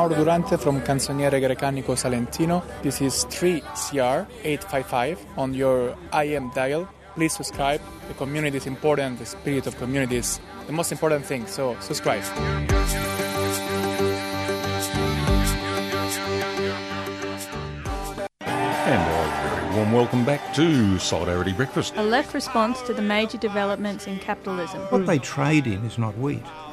Mauro Durante from Canzoniere Grecanico Salentino. This is 3CR 855 on your AM dial. Please subscribe. The community is important. The spirit of community is the most important thing. So subscribe. And a very warm welcome back to Solidarity Breakfast. A left response to the major developments in capitalism. What they trade in is not wheat.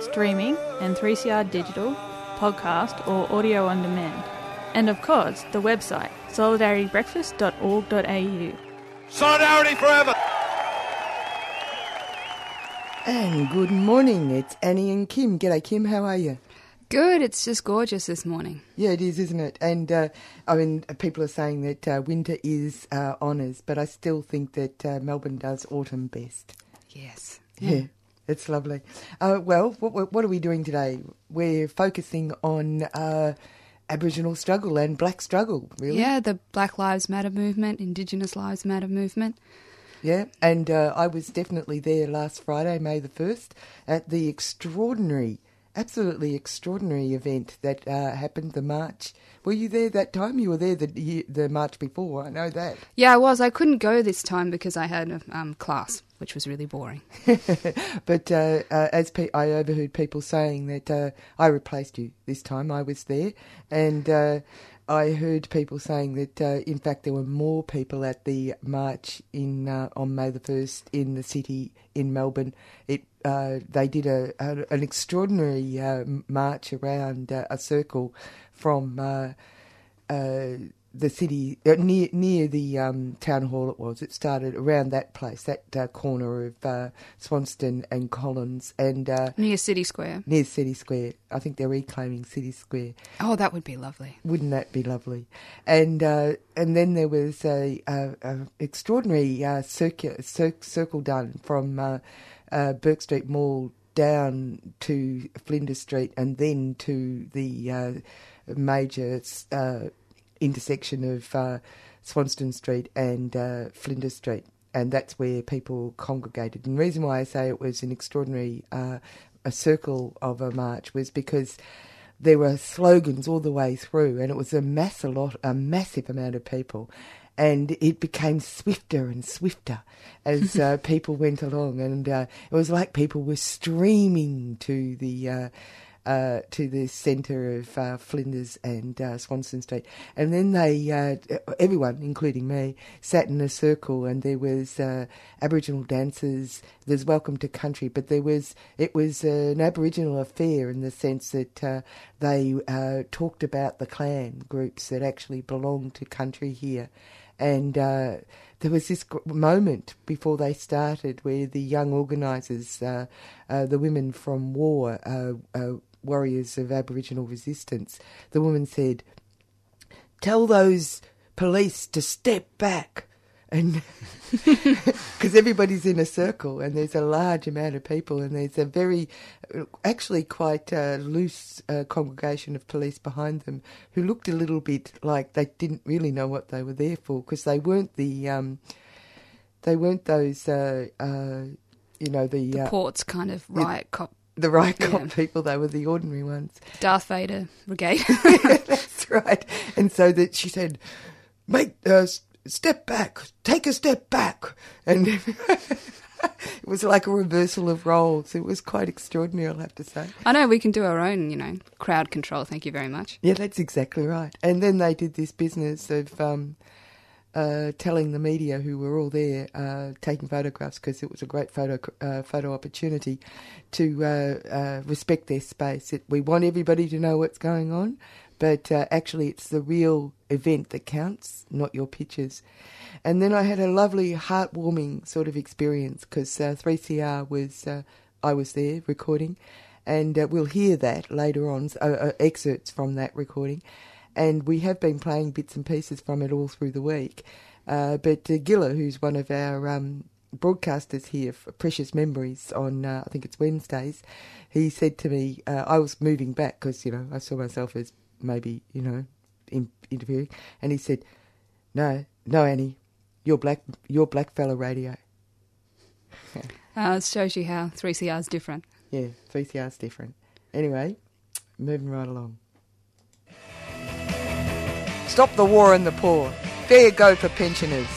streaming and 3CR digital, podcast or audio on demand. And of course, the website solidaritybreakfast.org.au. Solidarity forever. And good morning, it's Annie and Kim. G'day, Kim, how are you? Good, it's just gorgeous this morning. Yeah, it is, isn't it? And uh, I mean, people are saying that uh, winter is uh, honours, but I still think that uh, Melbourne does autumn best. Yes. Yeah, it's lovely. Uh, well, what, what are we doing today? We're focusing on uh, Aboriginal struggle and black struggle, really. Yeah, the Black Lives Matter movement, Indigenous Lives Matter movement. Yeah, and uh, I was definitely there last Friday, May the 1st, at the extraordinary, absolutely extraordinary event that uh, happened, the march. Were you there that time? You were there the, the march before, I know that. Yeah, I was. I couldn't go this time because I had a um, class, which was really boring. But uh, uh, as pe- I overheard people saying that uh, I replaced you this time, I was there, and uh, I heard people saying that uh, in fact there were more people at the march in uh, on May the first in the city in Melbourne. It they did a, a an extraordinary march around a circle from. Uh, the city uh, near near the um, town hall. It was. It started around that place, that uh, corner of uh, Swanston and Collins, and uh, Near City Square. near City Square. I think they're reclaiming City Square. Oh, that would be lovely. Wouldn't that be lovely? And uh, and then there was a, a, a extraordinary uh, circular, cir- circle done from uh, uh, Burke Street Mall down to Flinders Street and then to the uh, major uh, intersection of uh, Swanston Street and uh, Flinders Street. And that's where people congregated. And the reason why I say it was an extraordinary uh, a circle of a march was because there were slogans all the way through, and it was a mass a lot, a massive amount of people, and it became swifter and swifter as uh, people went along, and uh, it was like people were streaming to the. Uh, uh, to the centre of uh, Flinders and uh, Swanston Street, and then they, uh, everyone, including me, sat in a circle, and there was uh, Aboriginal dancers. There's Welcome to Country, but there was it was an Aboriginal affair in the sense that uh, they talked about the clan groups that actually belong to country here, and. There was this moment before they started where the young organisers, uh, uh, the women from war, uh, warriors of Aboriginal resistance, the woman said, Tell those police to step back. And because everybody's in a circle and there's a large amount of people and there's a very, actually quite uh, loose uh, congregation of police behind them who looked a little bit like they didn't really know what they were there for because they weren't the, um, they weren't those, uh, uh, you know, the The uh, ports kind of riot cop, the right cop Yeah. people. They were the ordinary ones. Darth Vader brigade. That's right. And so that she said, "Make uh, step back, take a step back," and it was like a reversal of roles. It was quite extraordinary, I'll have to say. I know we can do our own, you know, crowd control. Thank you very much. Yeah, that's exactly right. And then they did this business of um, uh, telling the media who were all there uh, taking photographs because it was a great photo uh, photo opportunity to uh, uh, respect their space. It, we want everybody to know what's going on, but uh, actually it's the real event that counts, not your pictures. And then I had a lovely, heartwarming sort of experience because 3CR was I was there recording, and we'll hear that later on, excerpts from that recording and we have been playing bits and pieces from it all through the week. Uh, but uh, Gilla, who's one of our um, broadcasters here for Precious Memories on, uh, I think it's Wednesdays, he said to me, uh, I was moving back because, you know, I saw myself as maybe, you know, in, interviewing, and he said, no, no, Annie, you're black, you're black fella radio. uh, it shows you how 3CR is different. Yeah, 3CR is different. Anyway, moving right along. Stop the war on the poor. Fair go for pensioners,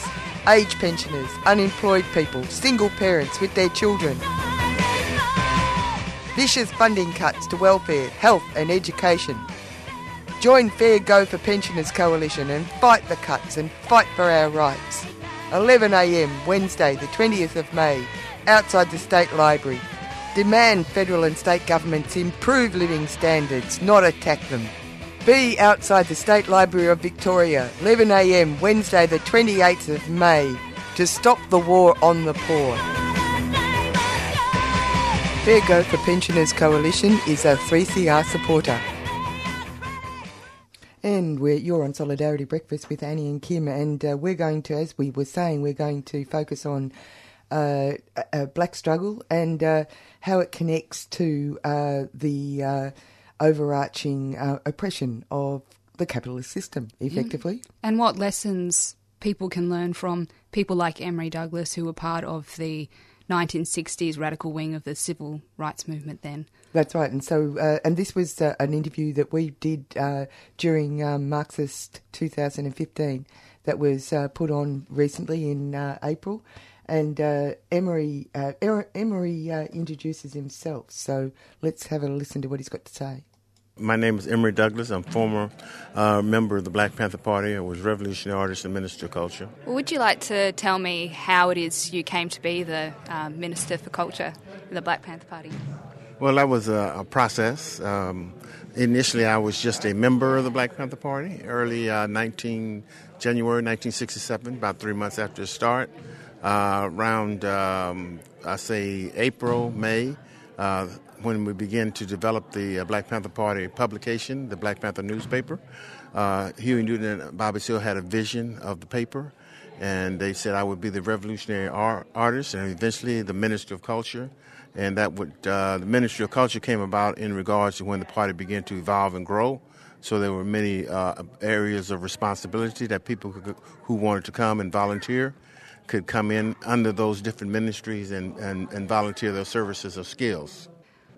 age pensioners, unemployed people, single parents with their children. Vicious funding cuts to welfare, health and education. Join Fair Go for Pensioners Coalition and fight the cuts and fight for our rights. 11am Wednesday the 20th of May outside the State Library. Demand federal and state governments improve living standards, not attack them. Be outside the State Library of Victoria, 11am Wednesday the 28th of May, to stop the war on the poor. Fair Go for Pensioners Coalition is a 3CR supporter. And we're, you're on Solidarity Breakfast with Annie and Kim, and uh, we're going to, as we were saying, we're going to focus on uh, black struggle and uh, how it connects to uh, the uh, overarching uh, oppression of the capitalist system, effectively. Mm. And what lessons people can learn from people like Emory Douglas, who were part of the 1960s radical wing of the civil rights movement then. That's right, and so uh, and this was uh, an interview that we did uh, during um, Marxism 2015 that was uh, put on recently in uh, April, and uh, Emory Emory introduces himself. So let's have a listen to what he's got to say. My name is Emory Douglas. I'm former uh, member of the Black Panther Party. I was revolutionary artist and minister of culture. Well, would you like to tell me how it is you came to be the uh, minister for culture in the Black Panther Party? Well, that was a, a process. Um, initially, I was just a member of the Black Panther Party. Early uh, 19 January 1967, about three months after the start, uh, around um, I say April, May. Uh, when we began to develop the uh, Black Panther Party publication, the Black Panther newspaper. Uh, Huey Newton and Bobby Seale had a vision of the paper, and they said I would be the revolutionary art- artist and eventually the minister of culture. And that would uh, the Ministry of Culture came about in regards to when the party began to evolve and grow. So there were many uh, areas of responsibility that people could, who wanted to come and volunteer could come in under those different ministries and, and, and volunteer their services or skills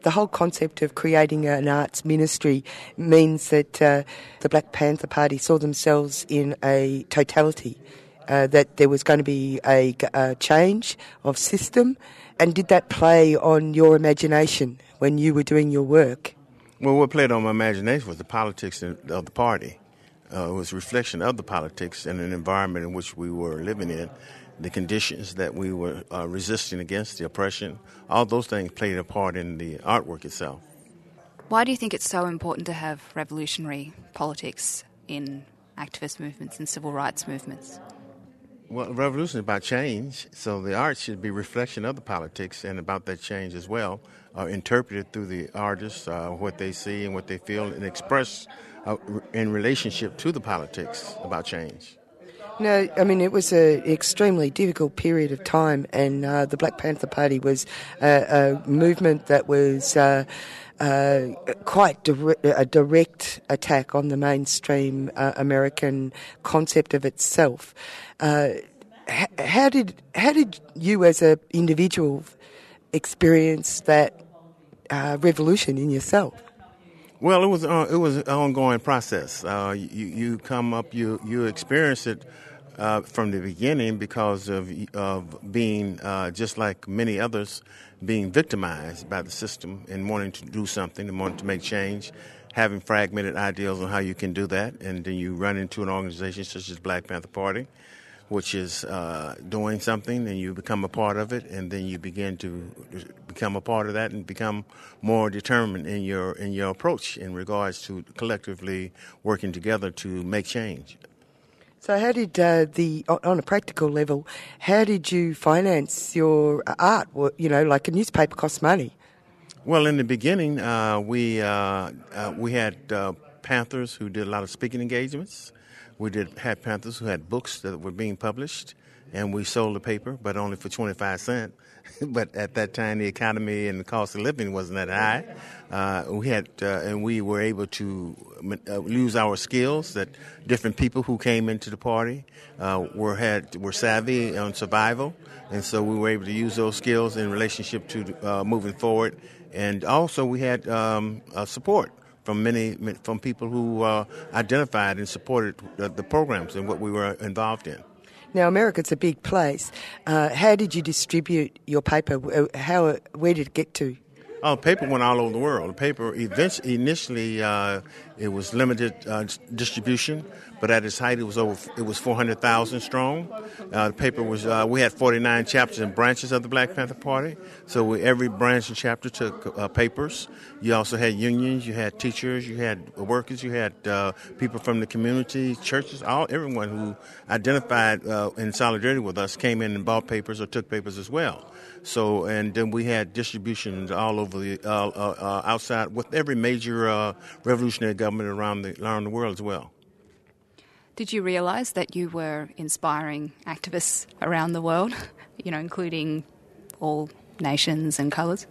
the whole concept of creating an arts ministry means that uh, the Black Panther Party saw themselves in a totality, uh, that there was going to be a, a, change of system. And did that play on your imagination when you were doing your work? Well, what played on my imagination was the politics of the party. Uh, it was a reflection of the politics and an environment in which we were living in the conditions that we were uh, resisting against, the oppression, all those things played a part in the artwork itself. Why do you think it's so important to have revolutionary politics in activist movements and civil rights movements? Well, revolution is about change, so the art should be reflection of the politics and about that change as well, uh, interpreted through the artists, uh, what they see and what they feel, and express uh, in relationship to the politics about change. No, I mean, it was an extremely difficult period of time, and uh, the Black Panther Party was a, a movement that was. Uh, uh, quite dire- a direct attack on the mainstream uh, American concept of itself. Uh, how did how did you, as an individual, experience that uh, revolution in yourself? Well, it was uh, it was an ongoing process. Uh, you you come up, you you experience it uh, from the beginning because of of being uh, just like many others, being victimized by the system and wanting to do something and wanting to make change, having fragmented ideals on how you can do that, and then you run into an organization such as Black Panther Party, which is uh, doing something, and you become a part of it, and then you begin to become a part of that and become more determined in your in your approach in regards to collectively working together to make change. So, how did uh, the on a practical level, how did you finance your art? You know, like a newspaper costs money. Well, in the beginning, uh, we uh, uh we had uh, Panthers who did a lot of speaking engagements. We did had Panthers who had books that were being published, and we sold the paper, but only for twenty five cent. but at that time, the economy and the cost of living wasn't that high. Uh, we had, uh, and we were able to uh, use our skills that different people who came into the party uh, were had were savvy on survival, and so we were able to use those skills in relationship to uh, moving forward. And also, we had um, support from many from people who uh, identified and supported the, the, programs and what we were involved in. Now, America's a big place. Uh, how did you distribute your paper? How where did it get to? Oh, paper went all over the world. The paper eventually, initially, uh, it was limited uh, distribution, but at its height, it was over. It was 400,000 strong. Uh, the paper was. Uh, we had 49 chapters and branches of the Black Panther Party. So we, every branch and chapter took uh, papers. You also had unions. You had teachers. You had workers. You had uh, people from the community, churches. All everyone who identified in solidarity with us came in and bought papers or took papers as well. So, and then we had distributions all over the uh, uh, uh, outside with every major uh, revolutionary government around the around the world as well. Did you realize that you were inspiring activists around the world, you know, including all nations and colors?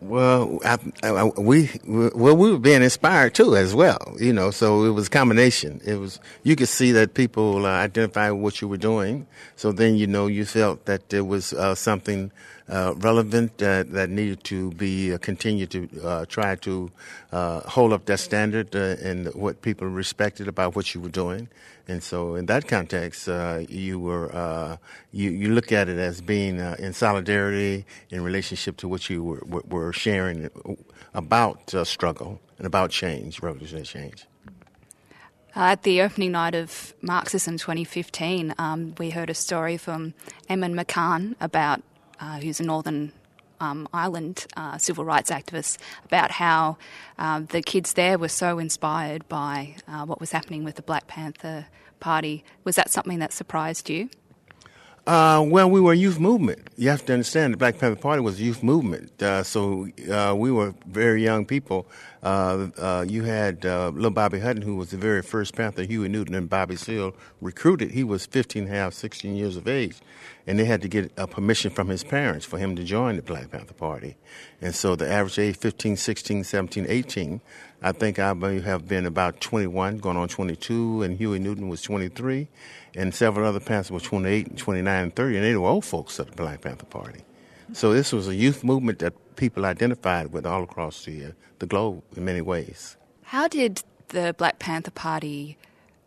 Well, I, I, we well we were being inspired too as well, you know. So it was a combination. It was you could see that people uh, identified what you were doing. So then you know you felt that there was uh, something uh, relevant uh, that needed to be uh, continued to uh, try to uh, hold up that standard and what people respected about what you were doing. And so, in that context, you were you you look at it as being in solidarity in relationship to what you were, were sharing about struggle and about change, revolutionary change. at the opening night of Marxism 2015, um, we heard a story from Eamonn McCann about uh, who's a Northern um, Ireland uh, civil rights activist, about how uh, the kids there were so inspired by uh, what was happening with the Black Panther Party. Was that something that surprised you? Uh, well, we were a youth movement. You have to understand the Black Panther Party was a youth movement. Uh, so uh, we were very young people. Uh, uh, you had uh, little Bobby Hutton, who was the very first Panther Huey Newton and Bobby Seale recruited. He was 15 and a half, 16 years of age. And they had to get a permission from his parents for him to join the Black Panther Party. And so the average age, 15, 16, 17, 18, I think I may have been about 21, going on 22, and Huey Newton was 23 and several other Panthers were 28 and 29 and 30, and they were old folks of the Black Panther Party. So this was a youth movement that people identified with all across the, uh, the globe in many ways. How did the Black Panther Party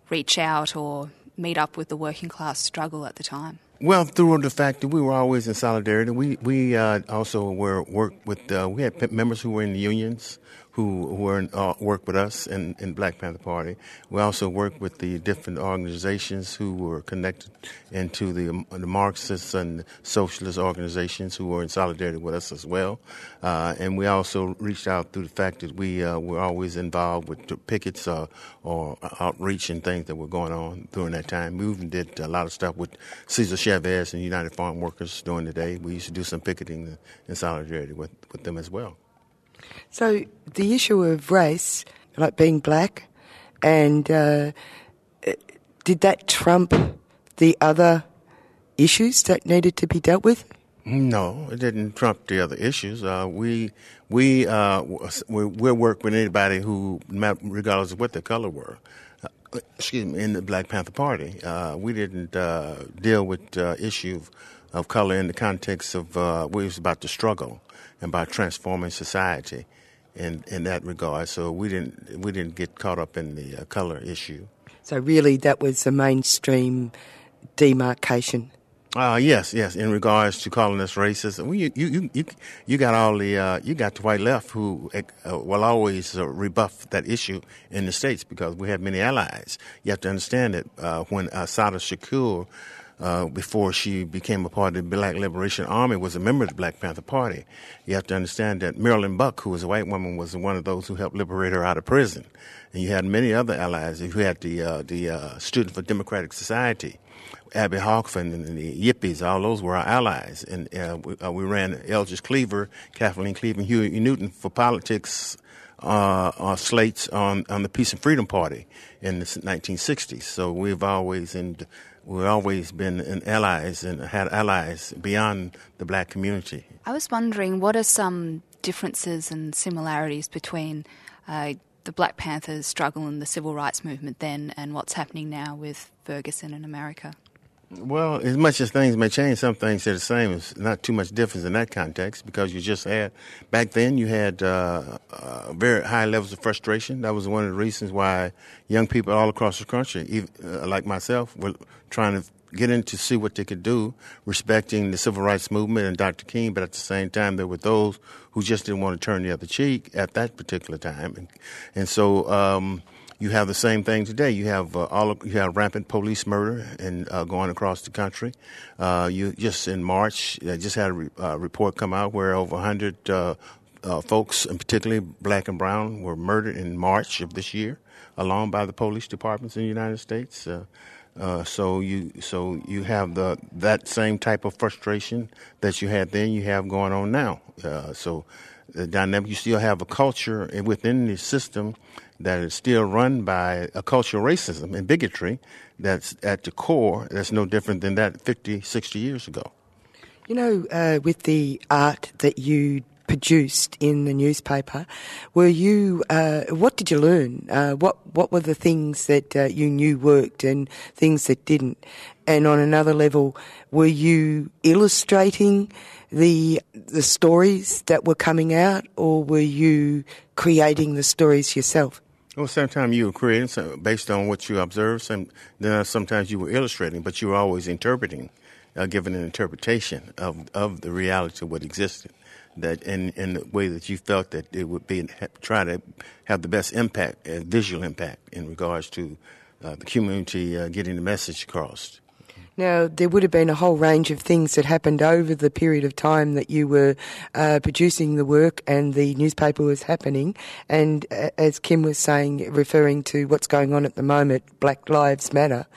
reach out or meet up with the working class struggle at the time? Well, through the fact that we were always in solidarity, we we uh, also were worked with. Uh, we had members who were in the unions, who, who in, uh, work with us in, in Black Panther Party. We also worked with the different organizations who were connected into the, the Marxist and socialist organizations who were in solidarity with us as well. Uh, and we also reached out through the fact that we uh, were always involved with pickets uh, or outreach and things that were going on during that time. We even did a lot of stuff with Cesar Chavez and United Farm Workers during the day. We used to do some picketing in solidarity with, with them as well. So the issue of race, like being black, and uh, did that trump the other issues that needed to be dealt with? No, it didn't trump the other issues. Uh, we we uh, we work with anybody who, regardless of what their color were. Uh, excuse me, in the Black Panther Party, uh, we didn't uh, deal with uh, issue of, of, color in the context of uh, we was about the struggle and by transforming society in in that regard. So we didn't we didn't get caught up in the uh, color issue. So really, that was the mainstream demarcation? Uh, yes, yes. In regards to calling us racist, well, you, you, you, you got all the uh, you got the white left who uh, will always uh, rebuff that issue in the states because we have many allies. You have to understand that uh, when Assata Shakur, uh, before she became a part of the Black Liberation Army, was a member of the Black Panther Party. You have to understand that Marilyn Buck, who was a white woman, was one of those who helped liberate her out of prison. And you had many other allies. You had the uh, the uh, Student for Democratic Society Abbie Hoffman and the Yippies, all those were our allies. And uh, we, uh, we, ran Eldridge Cleaver, Kathleen Cleaver, and Huey Newton for politics uh, uh, slates on, on the Peace and Freedom Party in the 1960s. So we've always in, we've always been in allies and had allies beyond the black community. I was wondering what are some differences and similarities between uh, the Black Panthers' struggle and the civil rights movement then and what's happening now with Ferguson in America? Well, as much as things may change, some things are the same. It's not too much difference in that context because you just had back then you had uh, uh, very high levels of frustration. That was one of the reasons why young people all across the country, even, uh, like myself, were trying to get in to see what they could do, respecting the civil rights movement and Dr. King. But at the same time, there were those who just didn't want to turn the other cheek at that particular time, and, and so. Um, you have the same thing today. You have uh, all of, you have rampant police murder and uh, going across the country. Uh, you just in March uh, just had a re- uh, report come out where over 100 uh, folks, and particularly black and brown, were murdered in March of this year, along by the police departments in the United States. Uh, so you so you have the that same type of frustration that you had then you have going on now. Uh, so the dynamic you still have a culture within the system that is still run by a culture of racism and bigotry that's at the core that's no different than that 50, 60 years ago. You know, uh, with the art that you produced in the newspaper, were you? Uh, what did you learn? Uh, what What were the things that uh, you knew worked and things that didn't? And on another level, were you illustrating the the stories that were coming out, or were you creating the stories yourself? Well, sometimes you were creating based on what you observed. Some, then sometimes you were illustrating, but you were always interpreting, uh, giving an interpretation of, of the reality of what existed. That in, in the way that you felt that it would be try to have the best impact, uh, visual impact, in regards to uh, the community uh, getting the message across. Now, there would have been a whole range of things that happened over the period of time that you were uh, producing the work and the newspaper was happening. And uh, as Kim was saying, referring to what's going on at the moment, Black Lives Matter.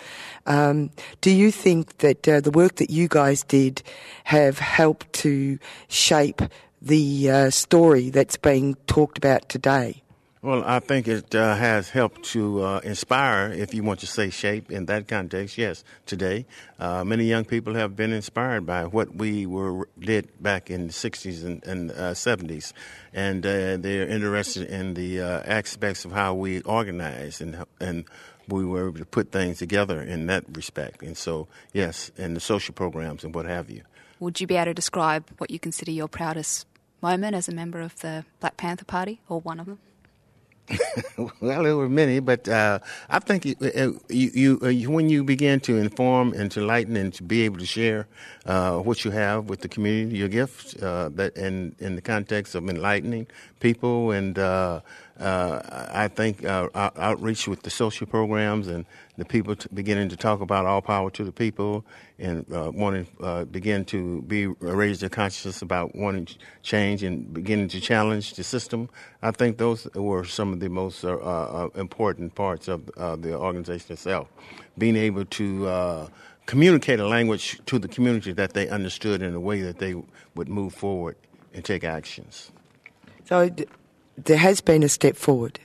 Um, do you think that uh, the work that you guys did have helped to shape the uh, story that's being talked about today? Well, I think it uh, has helped to uh, inspire, if you want to say shape in that context. Yes, today uh, many young people have been inspired by what we were did back in the '60s and, and '70s, uh, and uh, they're interested in the uh, aspects of how we organize and and we were able to put things together in that respect. And so, yes, and the social programs and what have you. Would you be able to describe what you consider your proudest moment as a member of the Black Panther Party, or one of them? well, there were many, but uh, I think you, uh, you, uh, you, when you begin to inform and to enlighten and to be able to share uh, what you have with the community, your gifts, uh, that in in the context of enlightening people, and uh, I think outreach with the social programs and the people beginning to talk about all power to the people and uh, wanting uh, begin to be raise their consciousness about wanting change and beginning to challenge the system. I think those were some of the most uh, uh important parts of uh, the organization itself. Being able to uh, communicate a language to the community that they understood in a way that they would move forward and take actions. So there has been a step forward.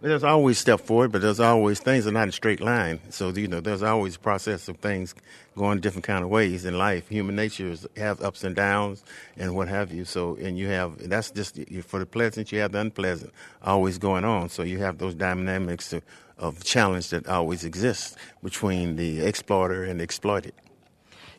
There's always step forward, but there's always things are not a straight line. So you know, there's always a process of things going different kind of ways in life. Human nature is, have ups and downs and what have you. So and you have that's just for the pleasant, you have the unpleasant always going on. So you have those dynamics of, of challenge that always exists between the exploiter and the exploited.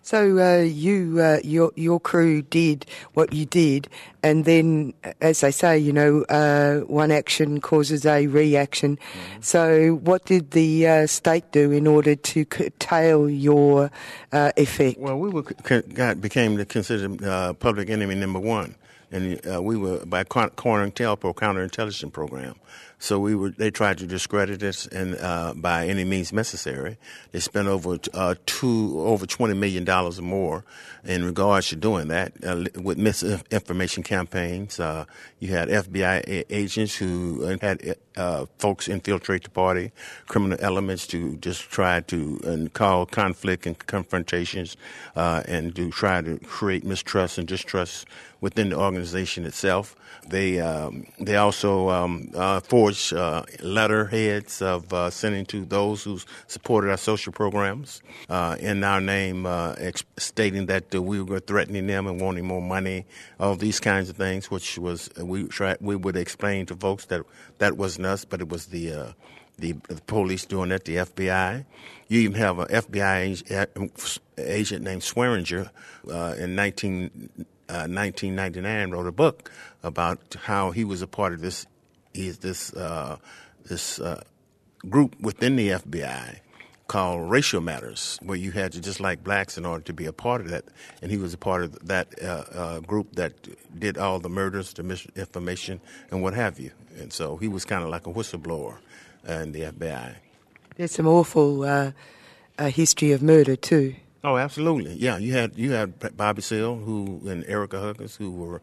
So uh, you, uh, your your crew did what you did, and then, as they say, you know, uh, one action causes a reaction. Mm-hmm. So, what did the uh, state do in order to curtail your uh, effect? Well, we were c- got became the considered uh, public enemy number one, and uh, we were by COINTELPRO counterintelligence program. So we were. They tried to discredit us, and uh, by any means necessary, they spent over uh, two over twenty million dollars or more in regards to doing that uh, with misinformation campaigns. Uh, you had FBI agents who had uh, folks infiltrate the party, criminal elements to just try to and cause conflict and confrontations, uh, and to try to create mistrust and distrust within the organization itself. They um, they also um, uh, forged uh, letterheads of uh, sending to those who supported our social programs uh, in our name, uh, ex- stating that uh, we were threatening them and wanting more money, all these kinds of things. Which was we try, we would explain to folks that that wasn't us, but it was the the, the, police doing that, the FBI. You even have an FBI agent named Swearingen uh, in 19, uh, 1999 wrote a book about how he was a part of this is this uh, this uh, group within the FBI called Racial Matters, where you had to just like blacks in order to be a part of that, and he was a part of that uh, uh, group that did all the murders, the misinformation, and what have you. And so he was kind of like a whistleblower in the FBI. There's some awful uh, history of murder too. Oh, absolutely. Yeah, you had you had Bobby Seale who and Ericka Huggins who were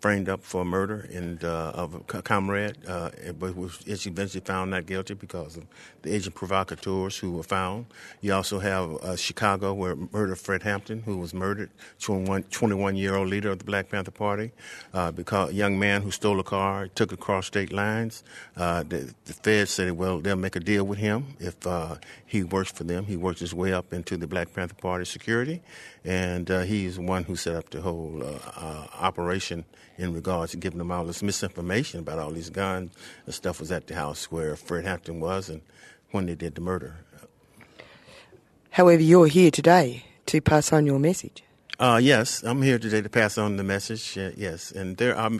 framed up for murder and uh, of a comrade, uh, but was eventually found not guilty because of the agent provocateurs who were found. You also have uh, Chicago, where murdered Fred Hampton, who was murdered, 21 year old leader of the Black Panther Party, uh, because young man who stole a car, took across state lines. Uh, the, the feds said, well, they'll make a deal with him if uh, he works for them. He worked his way up into the Black Panther Party security, and uh, he's the one who set up the whole uh, uh, operation in regards to giving them all this misinformation about all these guns and stuff was at the house where Fred Hampton was and when they did the murder. However, you're here today to pass on your message. Uh, yes, I'm here today to pass on the message. Uh, yes, and there are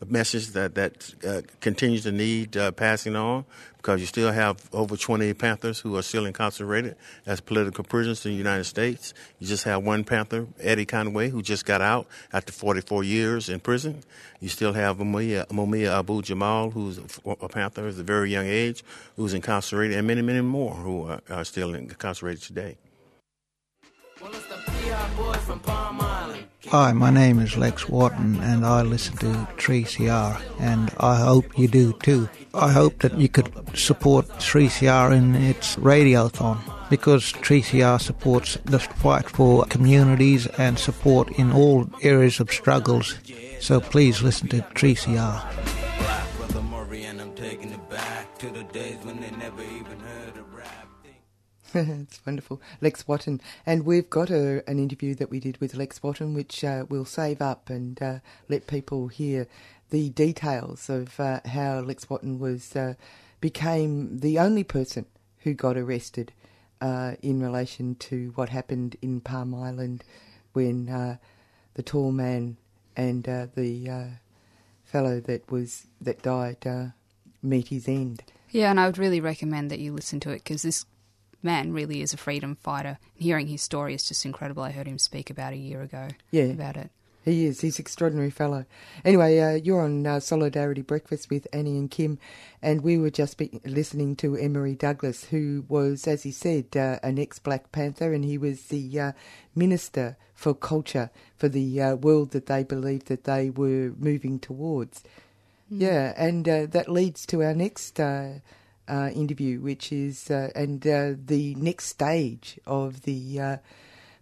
a message that that uh, continues to need uh, passing on because you still have over 20 Panthers who are still incarcerated as political prisoners in the United States. You just have one Panther, Eddie Conway, who just got out after 44 years in prison. You still have Mumia, Mumia Abu Jamal, who's a Panther at a very young age, who's incarcerated, and many, many more who are, are still incarcerated today. Hi, my name is Lex Wotton and I listen to 3CR and I hope you do too. I hope that you could support 3CR in its radiothon because 3CR supports the fight for communities and support in all areas of struggles. So please listen to 3CR. it's wonderful. Lex Wotton. And we've got a, an interview that we did with Lex Wotton, which uh, we'll save up and uh, let people hear the details of uh, how Lex Wotton was, uh, became the only person who got arrested uh, in relation to what happened in Palm Island when uh, the tall man and the fellow that was that died meet his end. Yeah, and I would really recommend that you listen to it because this man really is a freedom fighter. Hearing his story is just incredible. I heard him speak about a year ago yeah, about it. He is. He's an extraordinary fellow. Anyway, uh, you're on uh, Solidarity Breakfast with Annie and Kim, and we were just be- listening to Emory Douglas, who was, as he said, uh, an ex-Black Panther, and he was the uh, Minister for Culture for the uh, world that they believed that they were moving towards. Mm. Yeah, and uh, that leads to our next uh, interview, which is uh, and uh, the next stage of the uh,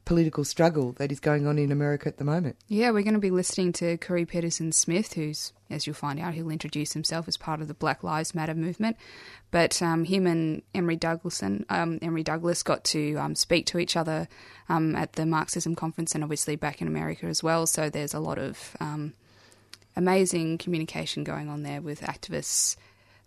political struggle that is going on in America at the moment. Yeah, we're going to be listening to Khury Petersen Smith, who's, as you'll find out, he'll introduce himself as part of the Black Lives Matter movement. But um, him and Emory Douglas, um, Emory Douglas got to um, speak to each other um, at the Marxism conference, and obviously back in America as well. So there's a lot of um, amazing communication going on there with activists.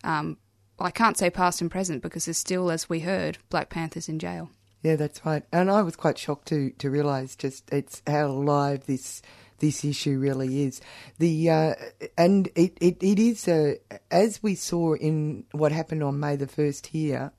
Um, I can't say past and present because there's still, as we heard, Black Panthers in jail. Yeah, that's right. And I was quite shocked to to realise just it's how live this this issue really is. The uh, and it it, it is uh, as we saw in what happened on May the first here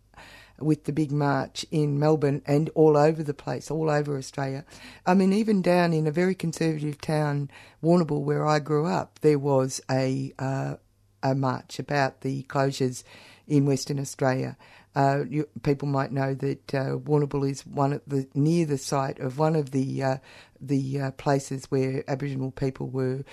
with the big march in Melbourne and all over the place, all over Australia. I mean, even down in a very conservative town, Warrnambool, where I grew up, there was a uh, a march about the closures in Western Australia. Uh, you, people might know that uh, Warrnambool is one of the near the site of one of the uh, the uh, places where Aboriginal people were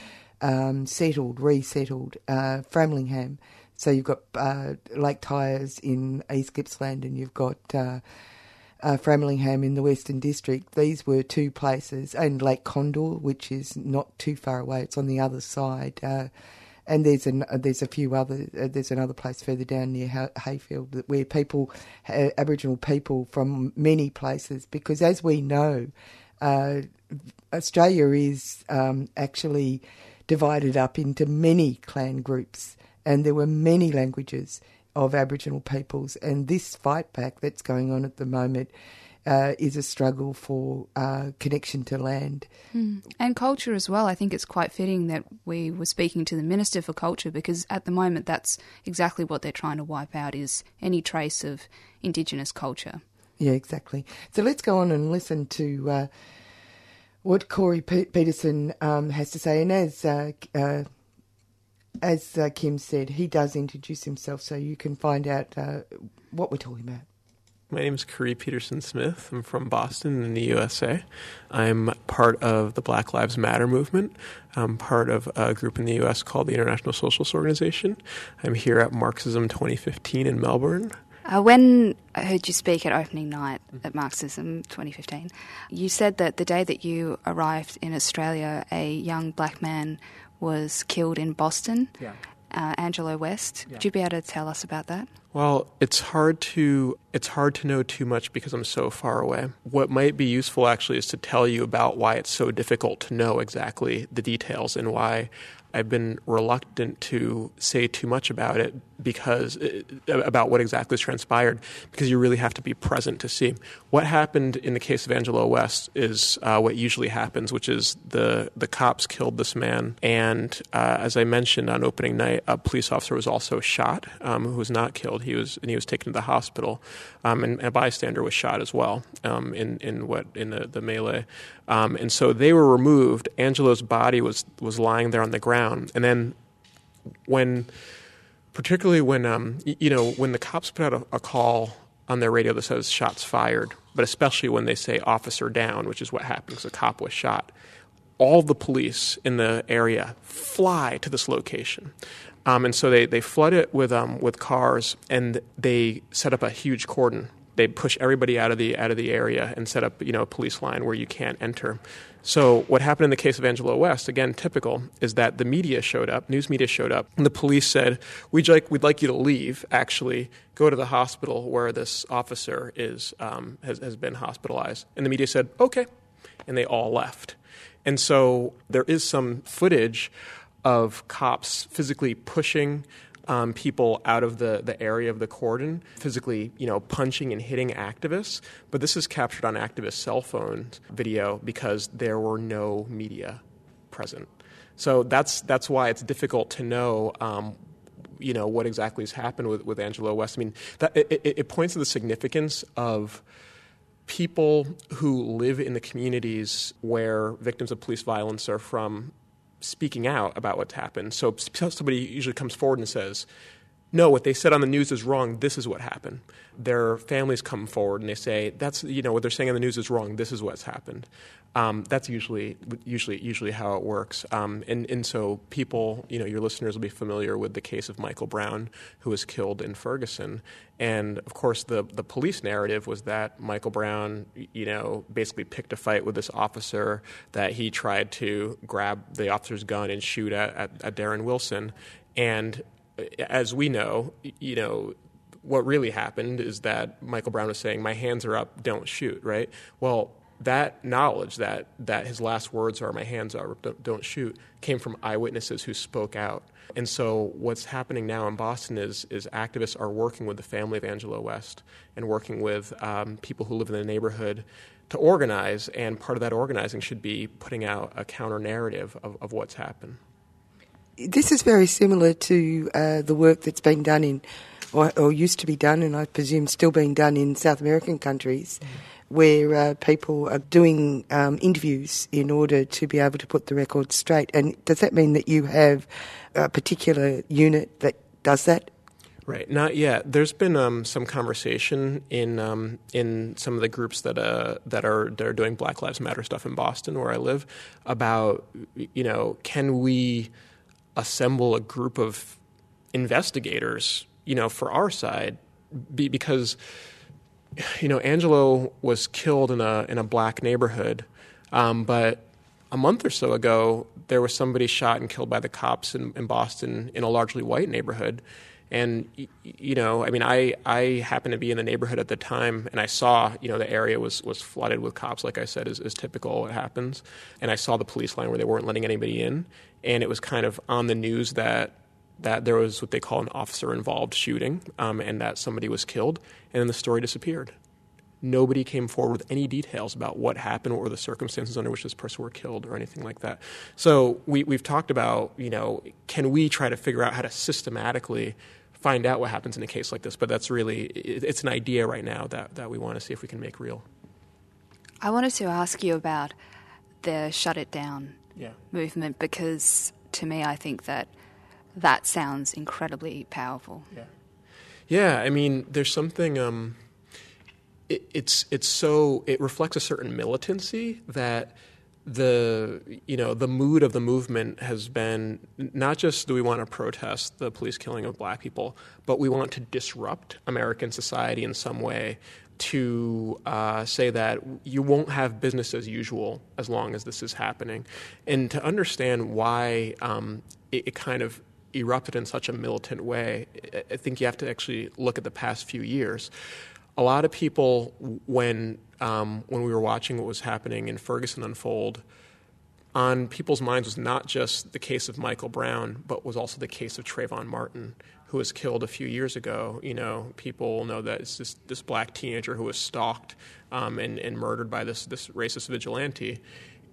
um, settled, resettled, uh, Framlingham. So you've got uh, Lake Tyers in East Gippsland, and you've got uh, Framlingham in the Western District. These were two places, and Lake Condah, which is not too far away. It's on the other side and there's an, uh, there's a few other uh, there's another place further down near Hayfield where people uh, Aboriginal people from many places because as we know uh, Australia is um, actually divided up into many clan groups. And there were many languages of Aboriginal peoples. And this fight back that's going on at the moment uh, is a struggle for uh, connection to land. Mm. And culture as well. I think it's quite fitting that we were speaking to the Minister for Culture because at the moment that's exactly what they're trying to wipe out is any trace of Indigenous culture. Yeah, exactly. So let's go on and listen to uh, what Khury P- Petersen um, has to say. And as uh, uh, as uh, Kim said, he does introduce himself, so you can find out what we're talking about. My name is Khury Petersen Smith. I'm from Boston in the USA. I'm part of the Black Lives Matter movement. I'm part of a group in the US called the International Socialist Organization. I'm here at Marxism 2015 in Melbourne. Uh, when I heard you speak at opening night at Marxism 2015, you said that the day that you arrived in Australia, a young black man was killed in Boston. Yeah. Uh, Angelo West. Yeah. Would you be able to tell us about that? Well, it's hard to it's hard to know too much because I'm so far away. What might be useful actually is to tell you about why it's so difficult to know exactly the details and why I've been reluctant to say too much about it because uh, about what exactly transpired because you really have to be present to see. What happened in the case of Angelo West is uh, what usually happens which is the the cops killed this man. And uh, as I mentioned on opening night a police officer was also shot um, who was not killed. He was and he was taken to the hospital. Um, and a bystander was shot as well um, in in what in the, the melee um, and so they were removed Angelo's body was was lying there on the ground and then when particularly when um, you know when the cops put out a, a, call on their radio that says shots fired, but especially when they say officer down, which is what because a cop was shot. All the police in the area fly to this location, um, and so they, they flood it with um, with cars, and they set up a huge cordon. They push everybody out of the out of the area and set up you know a police line where you can't enter. So what happened in the case of Angelo West, again typical, is that the media showed up, news media showed up, and the police said, "We'd like we'd like you to leave. Actually, go to the hospital where this officer is um, has has been hospitalized." And the media said, "Okay," and they all left. And so there is some footage of cops physically pushing um, people out of the, the area of the cordon, physically, you know, punching and hitting activists. But this is captured on activist cell phone video because there were no media present. So that's that's why it's difficult to know. Um, you know what exactly has happened with, with Angelo West. I mean, that, it, it points to the significance of people who live in the communities where victims of police violence are from speaking out about what's happened. So somebody usually comes forward and says, no, what they said on the news is wrong. This is what happened. Their families come forward and they say, that's, you know, what they're saying on the news is wrong. This is what's happened. Um, that's usually, usually, usually how it works. Um, and, and so people, you know, your listeners will be familiar with the case of Michael Brown, who was killed in Ferguson. And of course, the, the police narrative was that Michael Brown, you know, basically picked a fight with this officer, that he tried to grab the officer's gun and shoot at, at, at Darren Wilson. And as we know, you know, what really happened is that Michael Brown was saying, "My hands are up, don't shoot." Right? Well, that knowledge that that his last words are "My hands are don't, don't shoot" came from eyewitnesses who spoke out. And so, what's happening now in Boston is is activists are working with the family of Angelo West and working with um, people who live in the neighborhood to organize. And part of that organizing should be putting out a counter narrative of, of what's happened. This is very similar to uh, the work that's been done in, or, or, used to be done, and I presume still being done in South American countries. Mm where uh, people are doing um, interviews in order to be able to put the record straight. And does that mean that you have a particular unit that does that? Right, not yet. There's been um, some conversation in um, in some of the groups that uh, that are that are doing Black Lives Matter stuff in Boston, where I live, about you know can we assemble a group of investigators, you know, for our side, be, because you know, Angelo was killed in a in a black neighborhood, um, but a month or so ago, there was somebody shot and killed by the cops in, in Boston in a largely white neighborhood. And you know, I mean, I I happened to be in the neighborhood at the time, and I saw you know the area was was flooded with cops, like I said, is, is typical what happens. And I saw the police line where they weren't letting anybody in, and it was kind of on the news that that there was what they call an officer involved shooting um, and that somebody was killed, and then the story disappeared. Nobody came forward with any details about what happened or the circumstances under which this person were killed or anything like that. So we, we've talked about, you know, can we try to figure out how to systematically find out what happens in a case like this? But that's really, it's an idea right now that, that we want to see if we can make real. I wanted to ask you about the shut it down yeah. movement because to me, I think that that sounds incredibly powerful. Yeah. Yeah, I mean, there's something. Um, it, it's it's so it reflects a certain militancy that the you know the mood of the movement has been not just do we want to protest the police killing of black people, but we want to disrupt American society in some way to uh, say that you won't have business as usual as long as this is happening, and to understand why um, it, it kind of erupted in such a militant way, I think you have to actually look at the past few years. A lot of people, when um, when we were watching what was happening in Ferguson unfold, on people's minds was not just the case of Michael Brown, but was also the case of Trayvon Martin, who was killed a few years ago. You know, people know that it's this, this black teenager who was stalked um, and, and murdered by this this racist vigilante,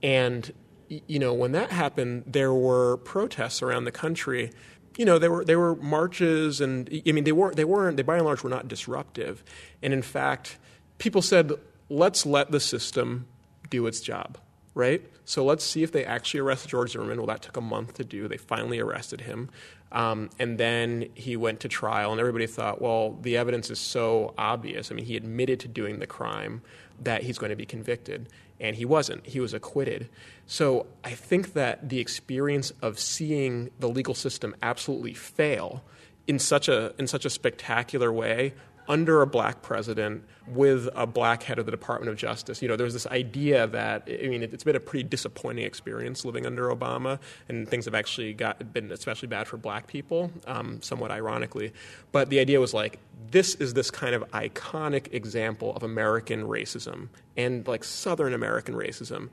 and you know, when that happened, there were protests around the country. You know, there were there were marches, and I mean, they weren't they weren't they by and large were not disruptive. And in fact, people said, "Let's let the system do its job." Right. So let's see if they actually arrested George Zimmerman. Well, that took a month to do. They finally arrested him. Um, and then he went to trial, and everybody thought, well, the evidence is so obvious. I mean, he admitted to doing the crime that he's going to be convicted and he wasn't. He was acquitted. So I think that the experience of seeing the legal system absolutely fail in such a in such a spectacular way under a black president with a black head of the Department of Justice. You know, there's this idea that I mean, it's been a pretty disappointing experience living under Obama, and things have actually got been especially bad for black people, um, somewhat ironically. But the idea was like, this is this kind of iconic example of American racism and like Southern American racism.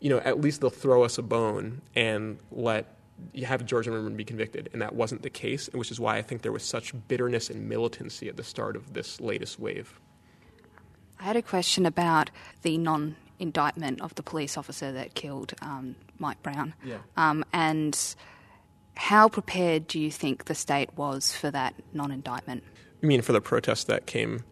You know, at least they'll throw us a bone and let you have George Zimmerman be convicted, and that wasn't the case, which is why I think there was such bitterness and militancy at the start of this latest wave. I had a question about the non indictment of the police officer that killed um, Mike Brown. Yeah. Um, and how prepared do you think the state was for that non indictment? You mean for the protest that came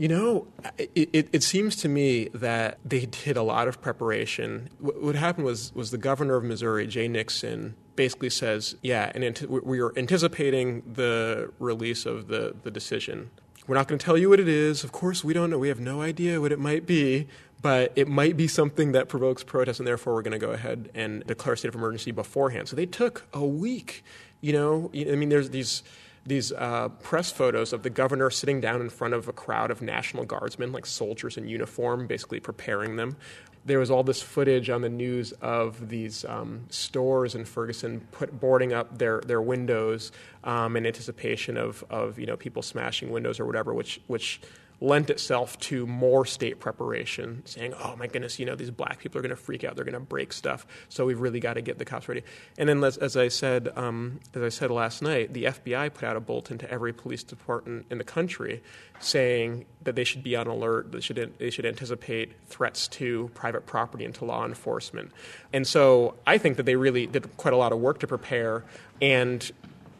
you know, it, it, it, seems to me that they did a lot of preparation. What, what happened was was the governor of Missouri, Jay Nixon, basically says, "Yeah, and we are anticipating the release of the the decision. We're not going to tell you what it is. Of course, we don't know. We have no idea what it might be." But it might be something that provokes protest, and therefore we're going to go ahead and declare a state of emergency beforehand. So they took a week. You know, I mean, there's these these uh, press photos of the governor sitting down in front of a crowd of National Guardsmen, like soldiers in uniform, basically preparing them. There was all this footage on the news of these um, stores in Ferguson put, boarding up their, their windows um, in anticipation of, of you know people smashing windows or whatever, which which lent itself to more state preparation, saying, "Oh my goodness, you know these black people are going to freak out. They're going to break stuff. So we've really got to get the cops ready." And then, as I said, um, as I said last night, the FBI put out a bulletin to every police department in the country, saying that they should be on alert. They should they should anticipate threats to private property and to law enforcement. And so I think that they really did quite a lot of work to prepare, and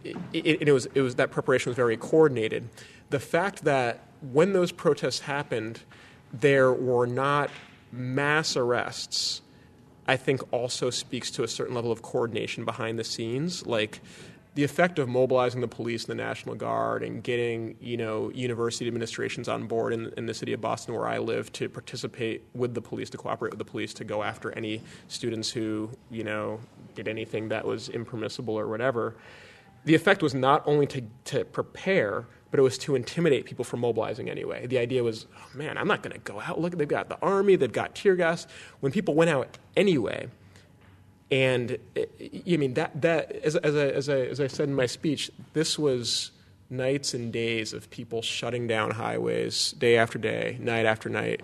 it, it, it was it was that preparation was very coordinated. The fact that when those protests happened, there were not mass arrests, I think also speaks to a certain level of coordination behind the scenes. Like the effect of mobilizing the police and the National Guard and getting, you know, university administrations on board in, in the city of Boston where I live to participate with the police, to cooperate with the police, to go after any students who, you know, did anything that was impermissible or whatever. The effect was not only to, to prepare, but it was to intimidate people from mobilizing anyway. The idea was, oh, man, I'm not going to go out. Look, they've got the army, they've got tear gas. When people went out anyway, and eh, I mean that that as, as, I, as, I, as I said in my speech, this was nights and days of people shutting down highways day after day, night after night.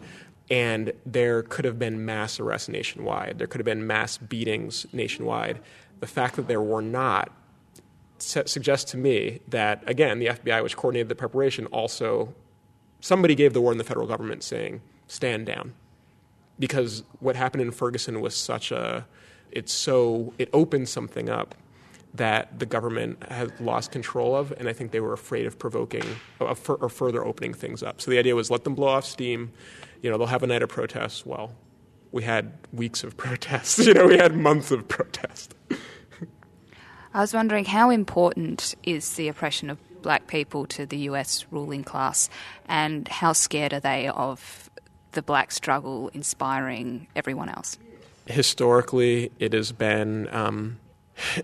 And there could have been mass arrests nationwide. There could have been mass beatings nationwide. The fact that there were not suggests to me that, again, the FBI, which coordinated the preparation, also somebody gave the word in the federal government saying, stand down. Because what happened in Ferguson was such a, it's so, it opened something up that the government had lost control of, and I think they were afraid of provoking or further opening things up. So the idea was let them blow off steam. You know, they'll have a night of protests. Well, we had weeks of protests. You know, we had months of protest. I was wondering how important is the oppression of black people to the US ruling class, and how scared are they of the black struggle inspiring everyone else? Historically, it has been. Um,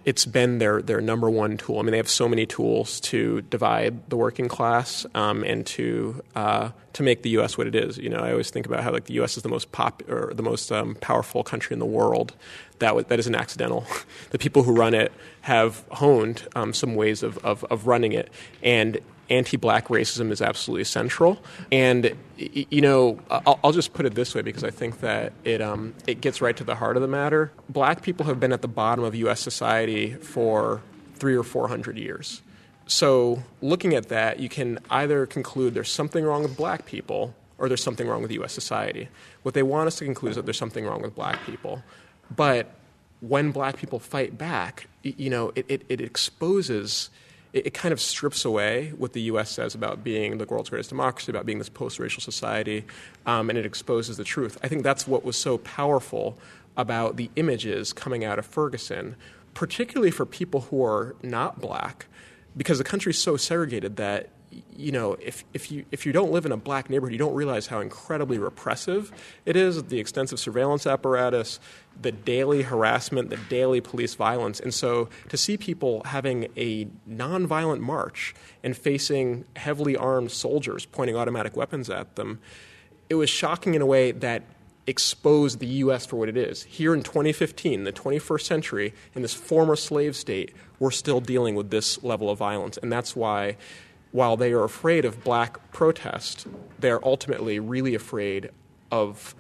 it's been their, their number one tool. I mean, they have so many tools to divide the working class um, and to uh, to make the U.S. what it is. You know, I always think about how like the U.S. is the most pop or the most um, powerful country in the world. That w- that isn't accidental. the people who run it have honed um, some ways of, of, of running it, and anti-black racism is absolutely central. And you know, I'll, just put it this way because I think that it um, it gets right to the heart of the matter. Black people have been at the bottom of U.S. society for three or four hundred years. So, looking at that, you can either conclude there's something wrong with black people or there's something wrong with U.S. society. What they want us to conclude is that there's something wrong with black people. But when black people fight back, you know, it, it, it exposes it, it, kind of strips away what the U.S. says about being the world's greatest democracy, about being this post-racial society, um, and it exposes the truth. I think that's what was so powerful about the images coming out of Ferguson, particularly for people who are not black, because the country's so segregated that you know, if, if, you, if you don't live in a black neighborhood, you don't realize how incredibly repressive it is the extensive surveillance apparatus, the daily harassment, the daily police violence. And so to see people having a nonviolent march and facing heavily armed soldiers pointing automatic weapons at them, it was shocking in a way that exposed the U.S. for what it is. Here in 2015, the 21st century, in this former slave state, we're still dealing with this level of violence. And that's why while they are afraid of black protest, they're ultimately really afraid of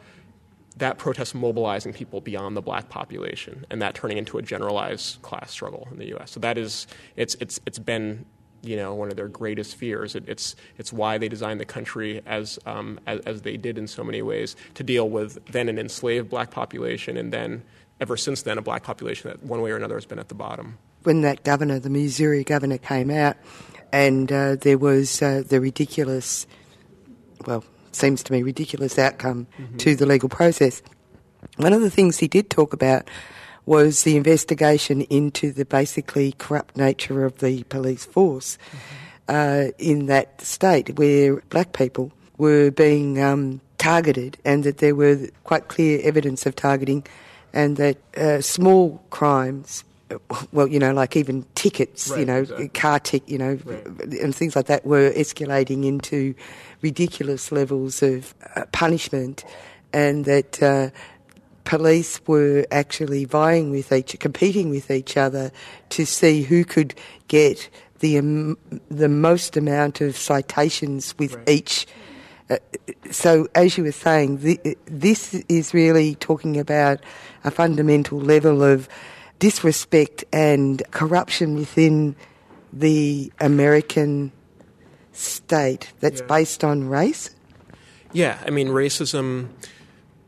that protest mobilizing people beyond the black population and that turning into a generalized class struggle in the U.S. So that is, it's, it's, it's been you know one of their greatest fears. It, it's it's why they designed the country as, um, as, as they did in so many ways to deal with then an enslaved black population and then ever since then a black population that one way or another has been at the bottom. When that governor, the Missouri governor, came out, and uh, there was uh, the ridiculous, well, seems to me ridiculous outcome mm-hmm. to the legal process. One of the things he did talk about was the investigation into the basically corrupt nature of the police force mm-hmm. uh, in that state, where black people were being um, targeted, and that there were quite clear evidence of targeting, and that uh, small crimes well, you know, like even tickets, right, you know, exactly. car tick, you know, right. and things like that were escalating into ridiculous levels of uh, punishment, and that uh, police were actually vying with each, competing with each other to see who could get the um, the most amount of citations with right. each uh, so as you were saying, this is really talking about a fundamental level of disrespect and corruption within the American state that's Yeah. based on race. Yeah, I mean, racism,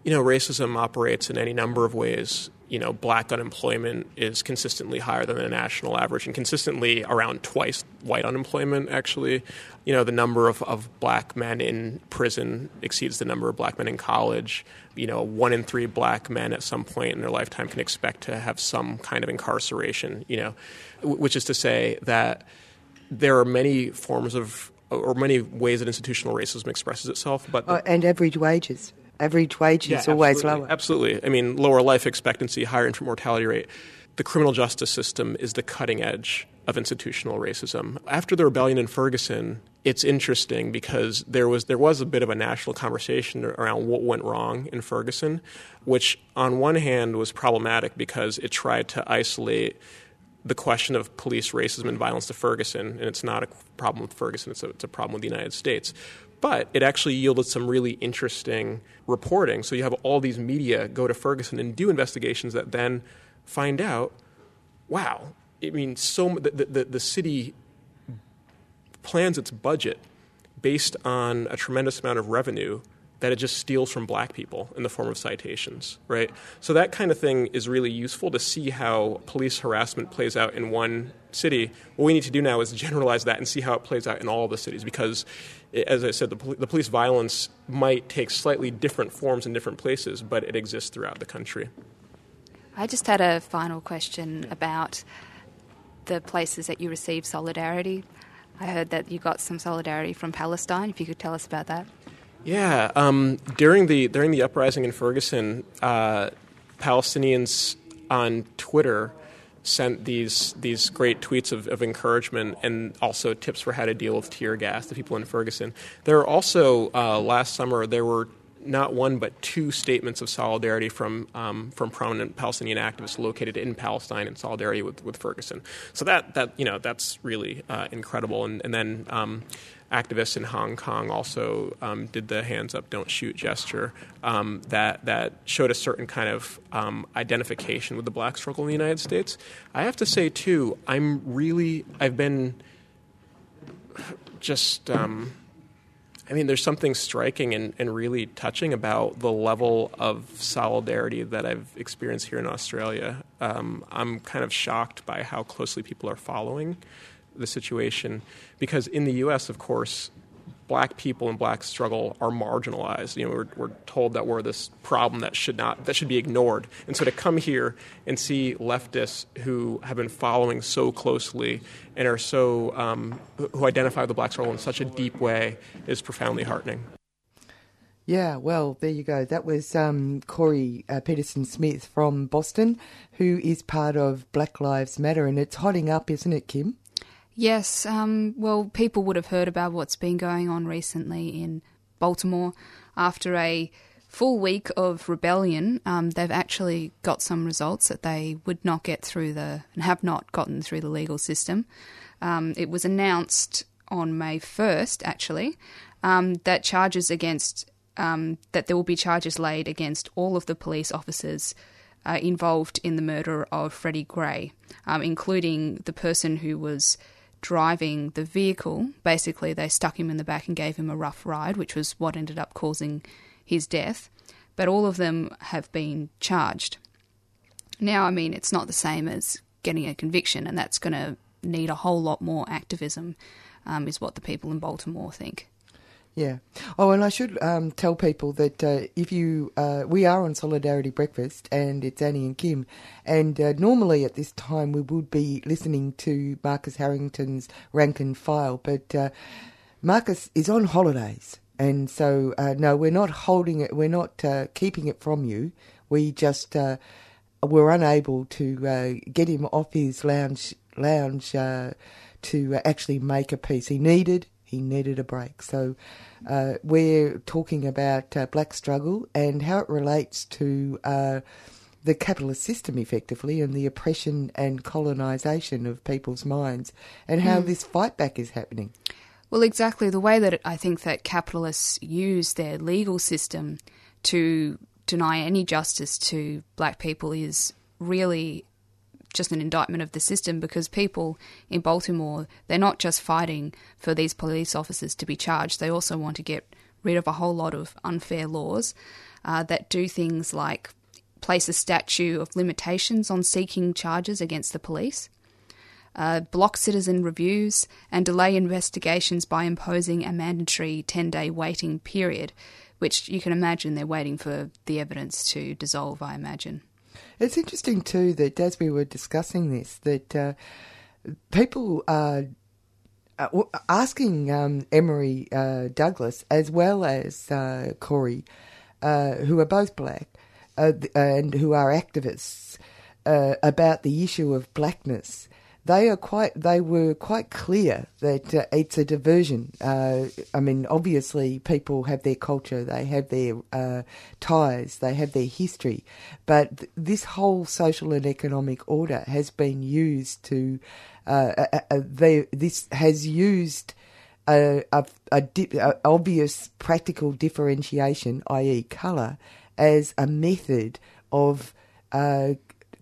you know, racism operates in any number of ways. You know, black unemployment is consistently higher than the national average and consistently around twice white unemployment, actually. You know, the number of, of black men in prison exceeds the number of black men in college. You know, one in three black men at some point in their lifetime can expect to have some kind of incarceration, you know, which is to say that there are many forms of or many ways that institutional racism expresses itself, but Oh, and average wages. Average wage is always absolutely. lower. Absolutely. I mean, lower life expectancy, higher infant mortality rate. The criminal justice system is the cutting edge of institutional racism. After the rebellion in Ferguson, it's interesting because there was there was a bit of a national conversation around what went wrong in Ferguson, which on one hand was problematic because it tried to isolate the question of police racism and violence to Ferguson, and it's not a problem with Ferguson, it's a, it's a problem with the United States. But it actually yielded some really interesting reporting. So you have all these media go to Ferguson and do investigations that then find out, wow, I mean, so the, the, the city plans its budget based on a tremendous amount of revenue that it just steals from black people in the form of citations, right? So that kind of thing is really useful to see how police harassment plays out in one city. What we need to do now is generalize that and see how it plays out in all the cities because, as I said, the, pol- the police violence might take slightly different forms in different places, but it exists throughout the country. I just had a final question about the places that you received solidarity. I heard that you got some solidarity from Palestine. If you could tell us about that. Yeah, um, during the during the uprising in Ferguson, uh, Palestinians on Twitter sent these these great tweets of, of encouragement and also tips for how to deal with tear gas to people in Ferguson. There were also uh, last summer there were not one but two statements of solidarity from um, from prominent Palestinian activists located in Palestine in solidarity with, with Ferguson. So that that you know that's really uh, incredible. And, and then um, activists in Hong Kong also um, did the hands up, don't shoot gesture um, that that showed a certain kind of um, identification with the black struggle in the United States. I have to say too, I'm really I've been just. Um, I mean, there's something striking and, and really touching about the level of solidarity that I've experienced here in Australia. Um, I'm kind of shocked by how closely people are following the situation because in the U.S., of course, black people and black struggle are marginalized. You know, we're, we're told that we're this problem that should not that should be ignored. And so to come here and see leftists who have been following so closely and are so um, who- identify with the black struggle in such a deep way is profoundly heartening. Yeah, well, there you go. That was um, Khury uh, Petersen Smith from Boston, who is part of Black Lives Matter, and it's hotting up, isn't it, Kim? Yes, um, well, people would have heard about what's been going on recently in Baltimore. After a full week of rebellion, um, they've actually got some results that they would not get through the, and have not gotten through the legal system. Um, it was announced on May 1st, actually, um, that charges against, um, that there will be charges laid against all of the police officers uh, involved in the murder of Freddie Gray, um, including the person who was driving the vehicle. Basically, they stuck him in the back and gave him a rough ride, which was what ended up causing his death. But all of them have been charged. Now, I mean, it's not the same as getting a conviction, and that's going to need a whole lot more activism, um, is what the people in Baltimore think. Yeah. Oh, and I should um, tell people that uh, if you, uh, we are on Solidarity Breakfast, and it's Annie and Kim, and uh, normally at this time we would be listening to Marcus Harrington's rank and file, but uh, Marcus is on holidays, and so uh, no, we're not holding it, we're not uh, keeping it from you. We just were unable to get him off his lounge lounge to actually make a piece. He needed he needed a break. So uh, we're talking about uh, black struggle and how it relates to uh, the capitalist system, effectively, and the oppression and colonisation of people's minds, and how Mm. this fight back is happening. Well, exactly. The way that I think that capitalists use their legal system to deny any justice to black people is really just an indictment of the system because people in Baltimore, they're not just fighting for these police officers to be charged, they also want to get rid of a whole lot of unfair laws uh, that do things like place a statute of limitations on seeking charges against the police. Uh, block citizen reviews and delay investigations by imposing a mandatory 10 day waiting period, which you can imagine they're waiting for the evidence to dissolve, I imagine. It's interesting too that as we were discussing this, that uh, people are uh, asking um, Emory uh, Douglas as well as uh, Khury, uh, who are both black uh, and who are activists, about the issue of blackness they are quite they were quite clear that uh, it's a diversion. Uh, I mean, obviously, people have their culture, they have their uh, ties, they have their history, but th- this whole social and economic order has been used to. Uh, uh, uh, they, this has used a, a, a, di- a obvious practical differentiation, i.e., colour, as a method of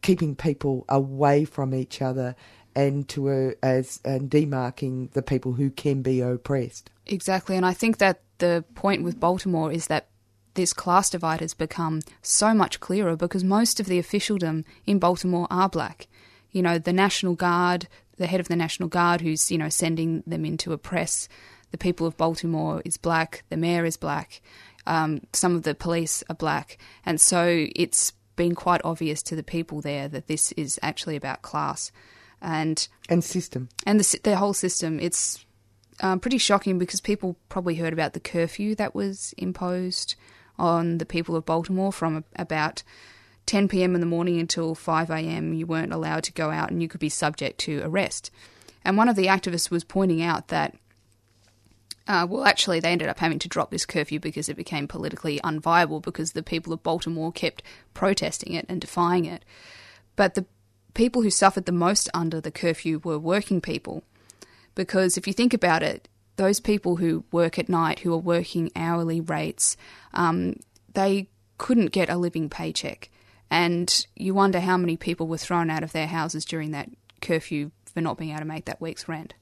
keeping people away from each other and to uh, as and demarking the people who can be oppressed. Exactly, and I think that the point with Baltimore is that this class divide has become so much clearer because most of the officialdom in Baltimore are black. You know, the National Guard, the head of the National Guard, who's you know sending them in to oppress the people of Baltimore, is black. The mayor is black. Um, some of the police are black, and so it's been quite obvious to the people there that this is actually about class and and system and the the whole system. It's um, pretty shocking because people probably heard about the curfew that was imposed on the people of Baltimore from about 10 p.m. in the morning until 5 a.m. You weren't allowed to go out and you could be subject to arrest. And one of the activists was pointing out that. Uh, well, actually, they ended up having to drop this curfew because it became politically unviable because the people of Baltimore kept protesting it and defying it. But the people who suffered the most under the curfew were working people. Because if you think about it, those people who work at night, who are working hourly rates, um, they couldn't get a living paycheck. And you wonder how many people were thrown out of their houses during that curfew for not being able to make that week's rent.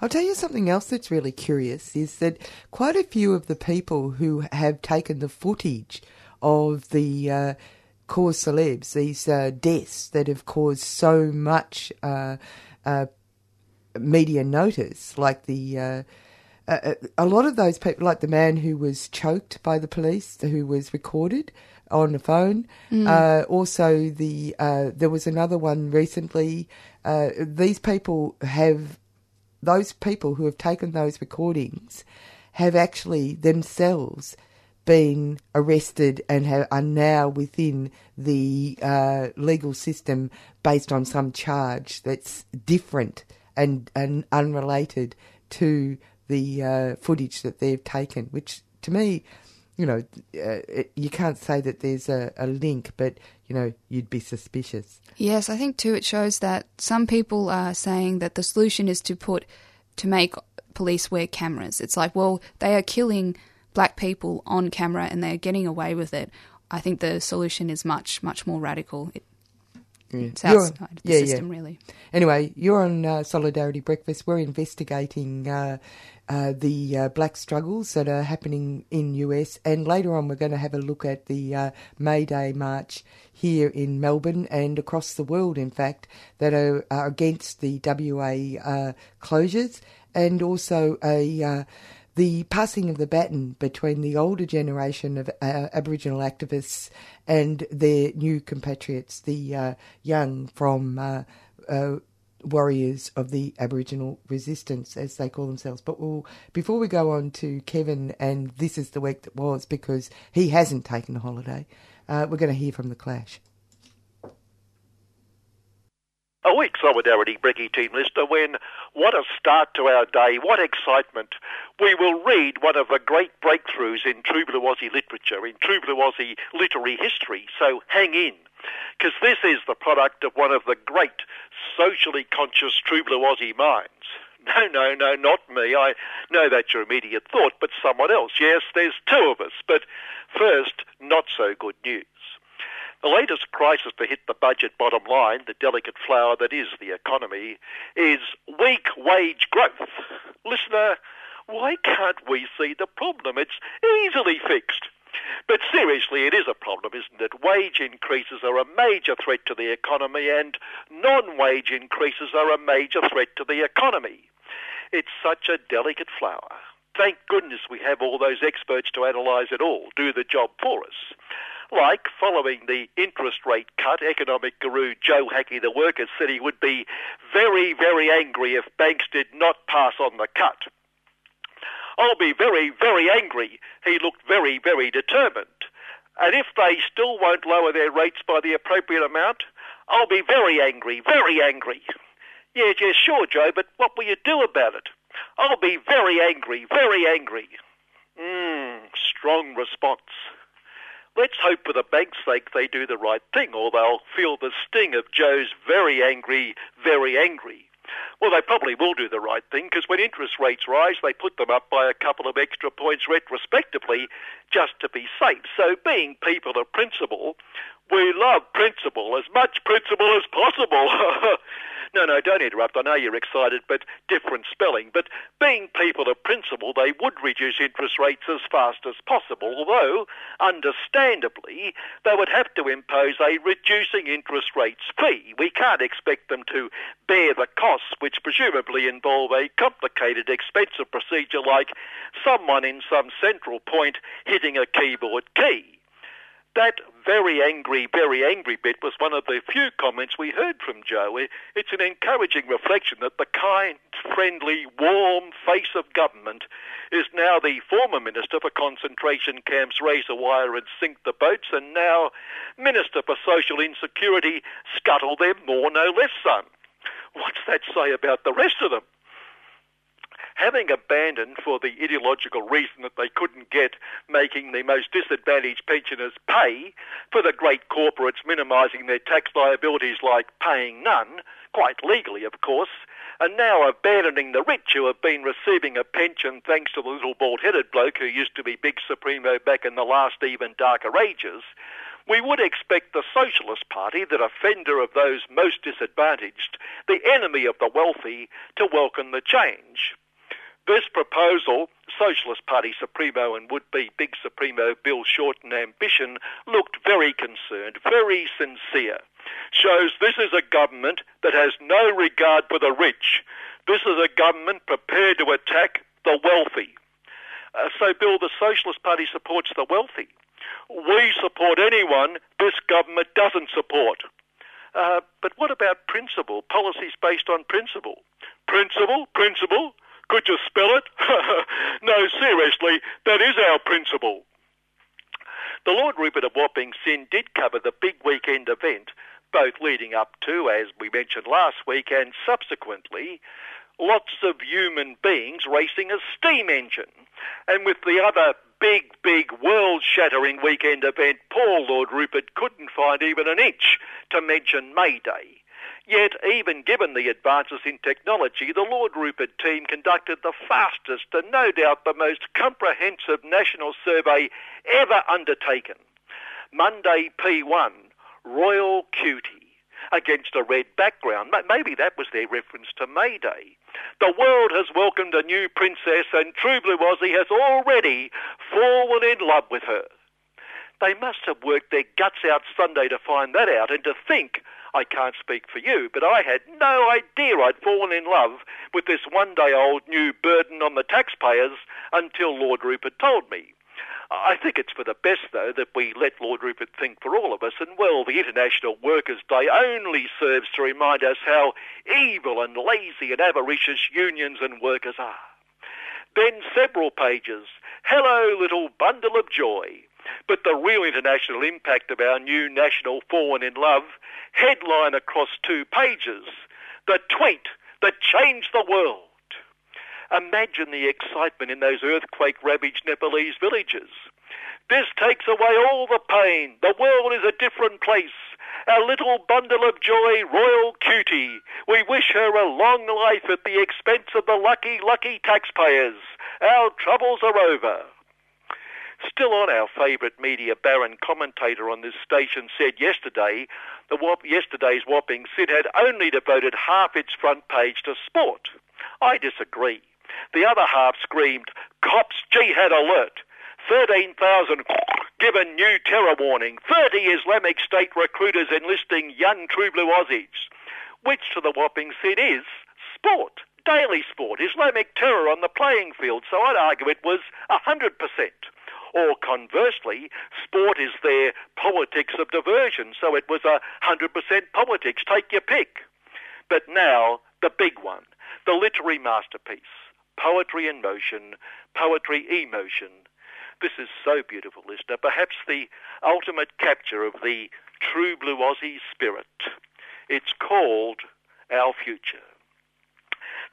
I'll tell you something else that's really curious is that quite a few of the people who have taken the footage of the uh, cause celebs, these uh, deaths that have caused so much uh, uh, media notice, like the. Uh, uh, uh, a lot of those people, like the man who was choked by the police, who was recorded on the phone. Mm. also, the there was another one recently. these people have those people who have taken those recordings have actually themselves been arrested and have, are now within the uh, legal system based on some charge that's different and, and unrelated to the uh, footage that they've taken, which to me, you know, uh, it, you can't say that there's a, a link, but, you know, you'd be suspicious. Yes, I think too it shows that some people are saying that the solution is to put, to make police wear cameras. It's like, well, they are killing black people on camera and they're getting away with it, I think the solution is much, much more radical. It, yeah. It's outside the yeah, system, yeah. really. Anyway, you're on uh, Solidarity Breakfast. We're investigating uh, uh, the uh, black struggles that are happening in US, and later on, we're going to have a look at the uh, May Day march here in Melbourne and across the world, in fact, that are, are against the WA uh, closures, and also a the passing of the baton between the older generation of uh, Aboriginal activists and their new compatriots, the uh, young from uh, uh, warriors of the Aboriginal resistance, as they call themselves. But we'll, before we go on to Kevin, and this is the week that was, because he hasn't taken a holiday, uh, we're going to hear from The Clash. A week solidarity, Brecky team listener, when what a start to our day, what excitement. We will read one of the great breakthroughs in True Blue Aussie literature, in True Blue Aussie literary history, so hang in. Because this is the product of one of the great socially conscious True Blue Aussie minds. No, no, no, not me. I know that's your immediate thought, but someone else. Yes, there's two of us. But first, not so good news. The latest crisis to hit the budget bottom line, the delicate flower that is the economy, is weak wage growth. Listener, why can't we see the problem? It's easily fixed. But seriously, it is a problem, isn't it? Wage increases are a major threat to the economy, and non wage increases are a major threat to the economy. It's such a delicate flower. Thank goodness we have all those experts to analyse it all, do the job for us. Like following the interest rate cut, economic guru Joe Hackey, the worker, said he would be very, very angry if banks did not pass on the cut. I'll be very, very angry. He looked very, very determined. And if they still won't lower their rates by the appropriate amount, I'll be very angry, very angry. Yes, yes, sure, Joe, but what will you do about it? I'll be very angry, very angry. Mmm, strong response. Let's hope for the bank's sake they do the right thing, or they'll feel the sting of Joe's very angry, very angry. Well, they probably will do the right thing because when interest rates rise, they put them up by a couple of extra points retrospectively just to be safe. So, being people of principle, we love principle, as much principle as possible. No, no, don't interrupt. I know you're excited, but different spelling. But being people of principle, they would reduce interest rates as fast as possible, although, understandably, they would have to impose a reducing interest rates fee. We can't expect them to bear the costs, which presumably involve a complicated, expensive procedure like someone in some central point hitting a keyboard key. That very angry, very angry bit was one of the few comments we heard from Joe. It's an encouraging reflection that the kind, friendly, warm face of government is now the former Minister for Concentration Camps, a Wire and Sink the Boats, and now Minister for Social Insecurity, Scuttle Them More No Less Son. What's that say about the rest of them? Having abandoned for the ideological reason that they couldn't get making the most disadvantaged pensioners pay, for the great corporates minimising their tax liabilities like paying none, quite legally of course, and now abandoning the rich who have been receiving a pension thanks to the little bald-headed bloke who used to be Big Supremo back in the last even darker ages, we would expect the Socialist Party, the defender of those most disadvantaged, the enemy of the wealthy, to welcome the change. This proposal, Socialist Party Supremo and would-be Big Supremo Bill Shorten ambition looked very concerned, very sincere. Shows this is a government that has no regard for the rich. This is a government prepared to attack the wealthy. Uh, so, Bill, the Socialist Party supports the wealthy. We support anyone this government doesn't support. Uh, but what about principle, policies based on principle? Principle, principle, could you spell it? no, seriously, that is our principle. The Lord Rupert of Wapping Sin did cover the big weekend event, both leading up to, as we mentioned last week, and subsequently, lots of human beings racing a steam engine. And with the other big, big, world shattering weekend event, poor Lord Rupert couldn't find even an inch to mention May Day. Yet, even given the advances in technology, the Lord Rupert team conducted the fastest and no doubt the most comprehensive national survey ever undertaken. Monday P1, Royal Cutie, against a red background. Maybe that was their reference to May Day. The world has welcomed a new princess, and True Blue Aussie has already fallen in love with her. They must have worked their guts out Sunday to find that out and to think I can't speak for you, but I had no idea I'd fallen in love with this one day old new burden on the taxpayers until Lord Rupert told me. I think it's for the best, though, that we let Lord Rupert think for all of us, and well, the International Workers' Day only serves to remind us how evil and lazy and avaricious unions and workers are. Then several pages. Hello, little bundle of joy. But the real international impact of our new national Fallen in Love headline across two pages the tweet that changed the world. Imagine the excitement in those earthquake ravaged Nepalese villages. This takes away all the pain. The world is a different place. Our little bundle of joy, Royal Cutie. We wish her a long life at the expense of the lucky, lucky taxpayers. Our troubles are over. Still on our favourite media baron commentator on this station said yesterday the whop- yesterday's whopping Sid had only devoted half its front page to sport. I disagree. The other half screamed, Cops jihad alert! 13,000 given new terror warning. 30 Islamic State recruiters enlisting young true blue Aussies. Which to the whopping Sid is sport. Daily sport. Islamic terror on the playing field. So I'd argue it was 100%. Or conversely, sport is their politics of diversion, so it was a 100% politics. Take your pick. But now, the big one, the literary masterpiece, Poetry in Motion, Poetry Emotion. This is so beautiful, listener. Perhaps the ultimate capture of the true blue Aussie spirit. It's called Our Future.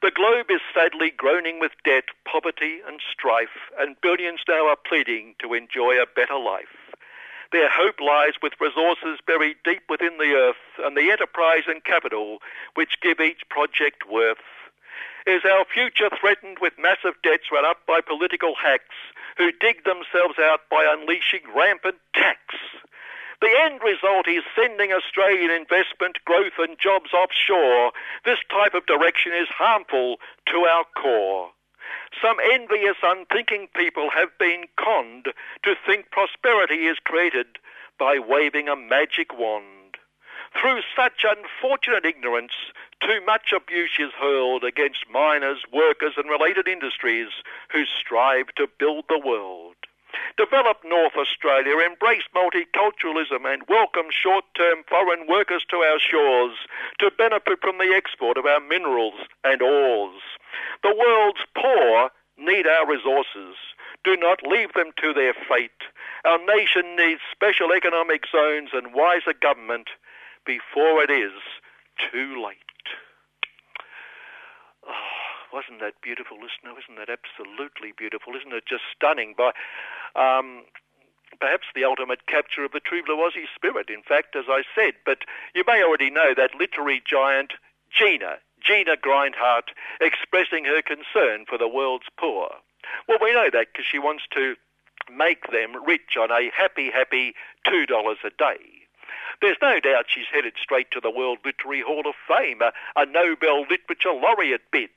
The globe is sadly groaning with debt, poverty, and strife, and billions now are pleading to enjoy a better life. Their hope lies with resources buried deep within the earth and the enterprise and capital which give each project worth. Is our future threatened with massive debts run up by political hacks who dig themselves out by unleashing rampant tax? The end result is sending Australian investment, growth and jobs offshore. This type of direction is harmful to our core. Some envious, unthinking people have been conned to think prosperity is created by waving a magic wand. Through such unfortunate ignorance, too much abuse is hurled against miners, workers, and related industries who strive to build the world. Develop North Australia, embrace multiculturalism, and welcome short term foreign workers to our shores to benefit from the export of our minerals and ores. The world's poor need our resources. Do not leave them to their fate. Our nation needs special economic zones and wiser government before it is too late. Oh, wasn't that beautiful, listener? Isn't that absolutely beautiful? Isn't it just stunning? By um, perhaps the ultimate capture of the true blue spirit, in fact, as I said. But you may already know that literary giant Gina, Gina Grindhart, expressing her concern for the world's poor. Well, we know that because she wants to make them rich on a happy, happy $2 a day. There's no doubt she's headed straight to the World Literary Hall of Fame, a, a Nobel Literature laureate bids.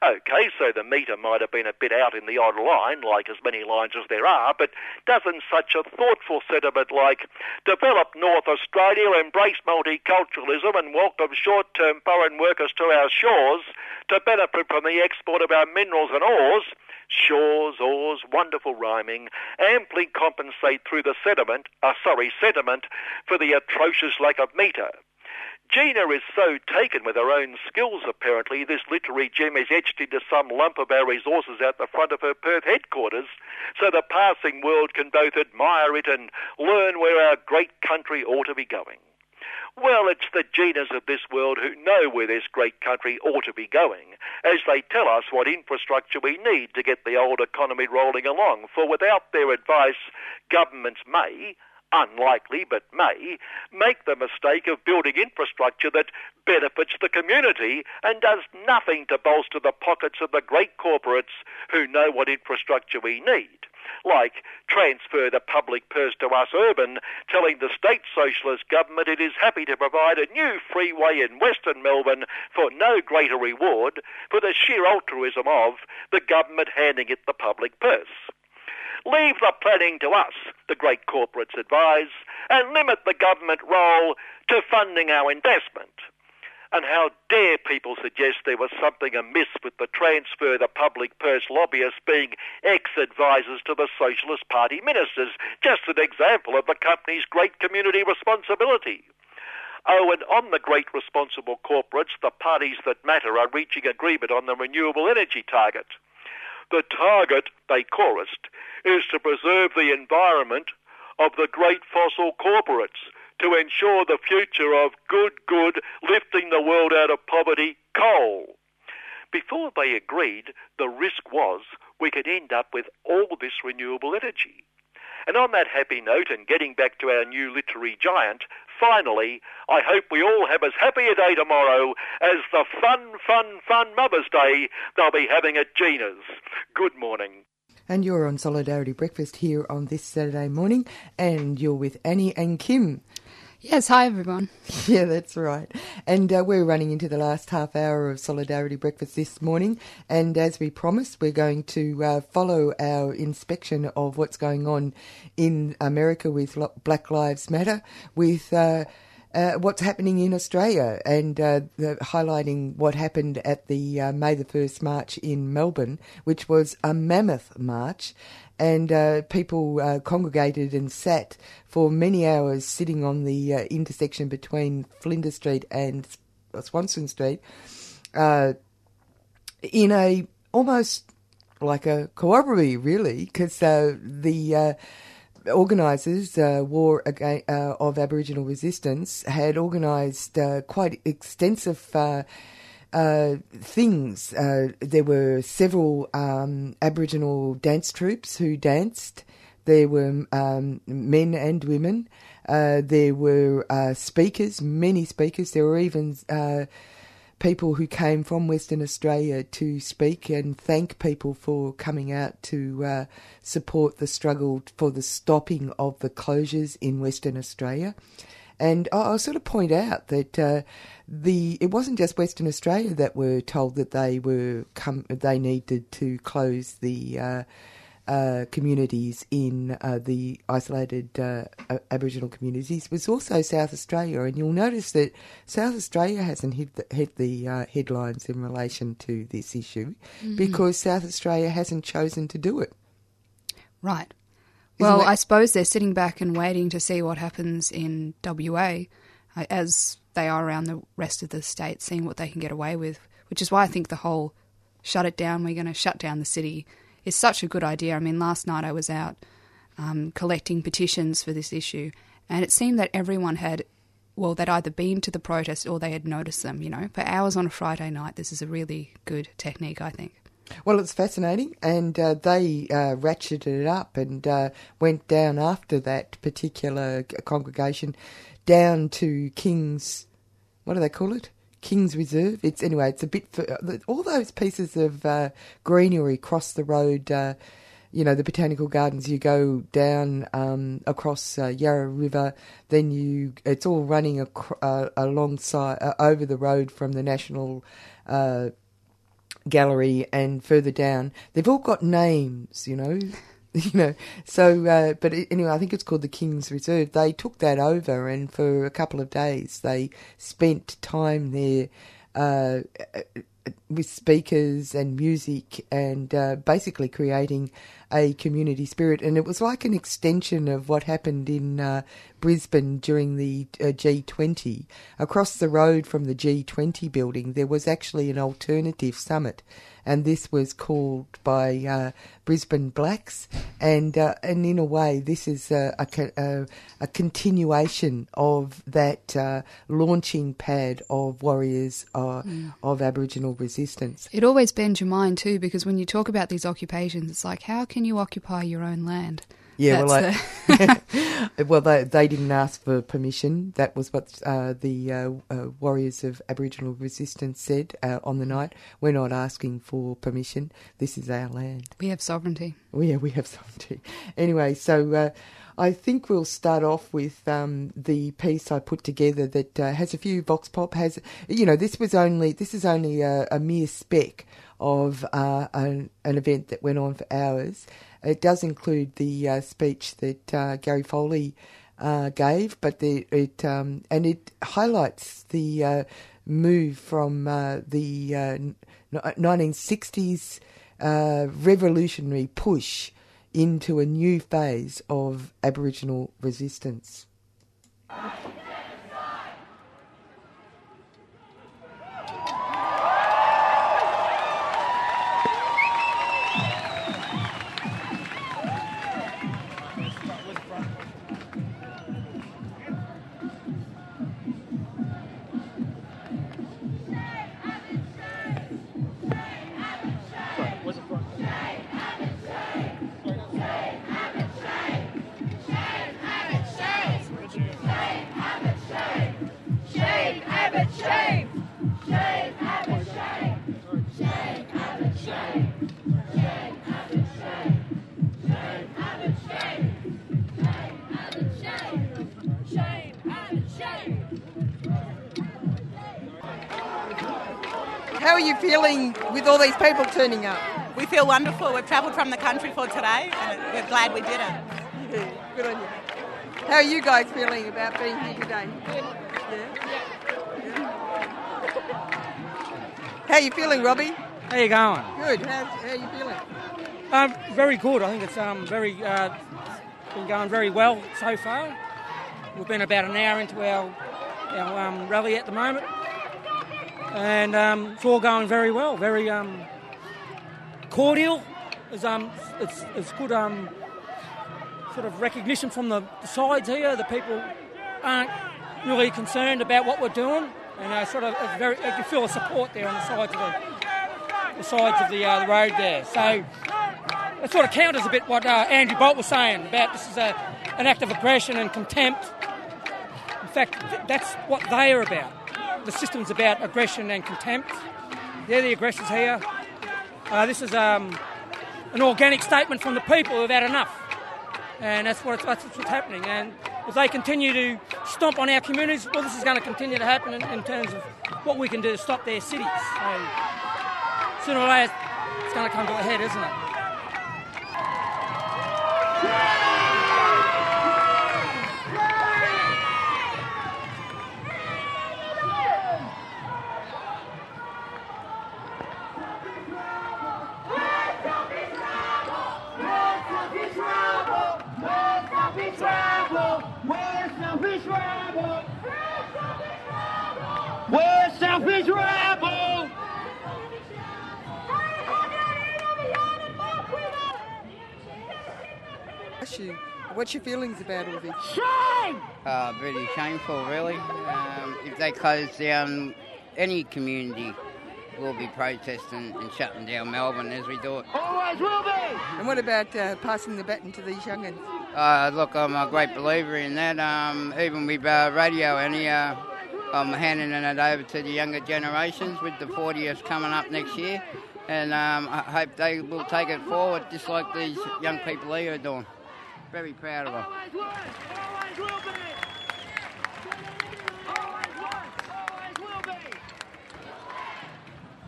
Okay, so the meter might have been a bit out in the odd line, like as many lines as there are, but doesn't such a thoughtful sentiment like develop North Australia, embrace multiculturalism, and welcome short-term foreign workers to our shores to benefit from the export of our minerals and ores shores, ores, wonderful rhyming, amply compensate through the sediment, uh, sorry, sediment, for the atrocious lack of meter. Gina is so taken with her own skills, apparently, this literary gem is etched into some lump of our resources out the front of her Perth headquarters, so the passing world can both admire it and learn where our great country ought to be going. Well, it's the Ginas of this world who know where this great country ought to be going, as they tell us what infrastructure we need to get the old economy rolling along. For without their advice, governments may, unlikely but may, make the mistake of building infrastructure that benefits the community and does nothing to bolster the pockets of the great corporates who know what infrastructure we need. Like transfer the public purse to us urban, telling the state socialist government it is happy to provide a new freeway in Western Melbourne for no greater reward for the sheer altruism of the government handing it the public purse. Leave the planning to us, the great corporates advise, and limit the government role to funding our investment. And how dare people suggest there was something amiss with the transfer of the public purse lobbyists being ex-advisors to the Socialist Party ministers? Just an example of the company's great community responsibility. Oh, and on the great responsible corporates, the parties that matter are reaching agreement on the renewable energy target. The target, they chorused, is to preserve the environment of the great fossil corporates to ensure the future of good, good, lifting the world out of poverty, coal. Before they agreed, the risk was we could end up with all this renewable energy. And on that happy note, and getting back to our new literary giant, finally, I hope we all have as happy a day tomorrow as the fun, fun, fun Mother's Day they'll be having at Gina's. Good morning. And you're on Solidarity Breakfast here on this Saturday morning, and you're with Annie and Kim. Yes, hi everyone. Yeah, that's right. And uh, we're running into the last half hour of Solidarity Breakfast this morning. And as we promised, we're going to uh, follow our inspection of what's going on in America with Black Lives Matter, with uh, uh, what's happening in Australia and uh, the, highlighting what happened at the uh, May the 1st march in Melbourne, which was a mammoth march. And uh, people uh, congregated and sat for many hours sitting on the uh, intersection between Flinders Street and Swanston Street in a almost like a cooperative, really, because the organisers, uh, War Again, uh, of Aboriginal Resistance, had organised uh, quite extensive uh, uh, things. Uh, there were several um, Aboriginal dance troupes who danced. There were um, men and women. there were speakers, many speakers. There were even people who came from Western Australia to speak and thank people for coming out to uh, support the struggle for the stopping of the closures in Western Australia. And I'll sort of point out that uh, the it wasn't just Western Australia that were told that they were come they needed to close the uh, uh, communities in uh, the isolated uh, Aboriginal communities It was also South Australia, and you'll notice that South Australia hasn't hit the, hit the uh, headlines in relation to this issue mm-hmm. because South Australia hasn't chosen to do it. Right. Isn't well, that- I suppose they're sitting back and waiting to see what happens in WA, uh, as they are around the rest of the state, seeing what they can get away with. Which is why I think the whole shut it down, we're going to shut down the city is such a good idea. I mean, last night I was out um, collecting petitions for this issue, and it seemed that everyone had, well, they'd either been to the protest or they had noticed them, you know. For hours on a Friday night, this is a really good technique, I think. Well, it's fascinating, and uh, they uh, ratcheted it up and uh, went down after that particular congregation down to King's. What do they call it? King's Reserve. It's anyway. It's a bit for, all those pieces of uh, greenery across the road. Uh, you know the botanical gardens. You go down um, across uh, Yarra River, then you it's all running uh, alongside uh, over the road from the National uh, Gallery and further down. They've all got names, you know. you know. So, uh, but anyway, I think it's called the King's Reserve. They took that over, and for a couple of days, they spent time there uh, with speakers and music, and uh, basically creating a community spirit. And it was like an extension of what happened in uh, Brisbane during the uh, G20. Across the road from the G20 building, there was actually an alternative summit and this was called by uh, Brisbane Blacks, and uh, and in a way, this is a, a, a continuation of that uh, launching pad of warriors uh, mm. of Aboriginal resistance. It always bends your mind too, because when you talk about these occupations, it's like, how can you occupy your own land? Yeah, well, I, well, they they didn't ask for permission. That was what uh, the uh, uh, warriors of Aboriginal resistance said uh, on the night. We're not asking for permission. This is our land. We have sovereignty. Oh, yeah, we have sovereignty. Anyway, so. Uh, I think we'll start off with um, the piece I put together that uh, has a few vox pop. Has you know this was only this is only a, a mere speck of an, an event that went on for hours, it does include the uh, speech that uh, Gary Foley uh, gave, but the, it um, and it highlights the uh, move from uh, the 1960s uh, revolutionary push into a new phase of Aboriginal resistance. Are you feeling with all these people turning up? We feel wonderful. We've travelled from the country for today and we're glad we did it. Yeah, good on you. How are you guys feeling about being here today? Yeah. How are you feeling, Robbie? How you going? Good. How, how are you feeling? Um, very good. I think it's um, very uh, been going very well so far. We've been about an hour into our our um, rally at the moment, and um, it's all going very well. Very um, cordial. It's, um, it's, it's good um, sort of recognition from the, the sides here. The people aren't really concerned about what we're doing, and uh, sort of it's very, you feel the support there on the sides of the, the sides of the, uh, the road there. So it sort of counters a bit what uh, Andrew Bolt was saying about this is a, an act of aggression and contempt. In fact, th- that's what they are about. The system's about aggression and contempt. They're the aggressors here. Uh, this is um, an organic statement from the people who've had enough. And that's, what, that's what's happening. And if they continue to stomp on our communities, well, this is going to continue to happen in, in terms of what we can do to stop their cities. So sooner or later, it's going to come to a head, isn't it? What's your feelings about all this? Uh, pretty shameful, really. Um, if they close down any community, we'll be protesting and shutting down Melbourne as we do it. Always will be. And what about uh, passing the baton to these youngins? Uh, look, I'm a great believer in that. Um, even with uh, radio, any, uh, I'm handing it over to the younger generations with the 40th coming up next year. And um, I hope they will take it forward just like these young people here are doing. Very proud of them. Always was, always worse, always was, always will be.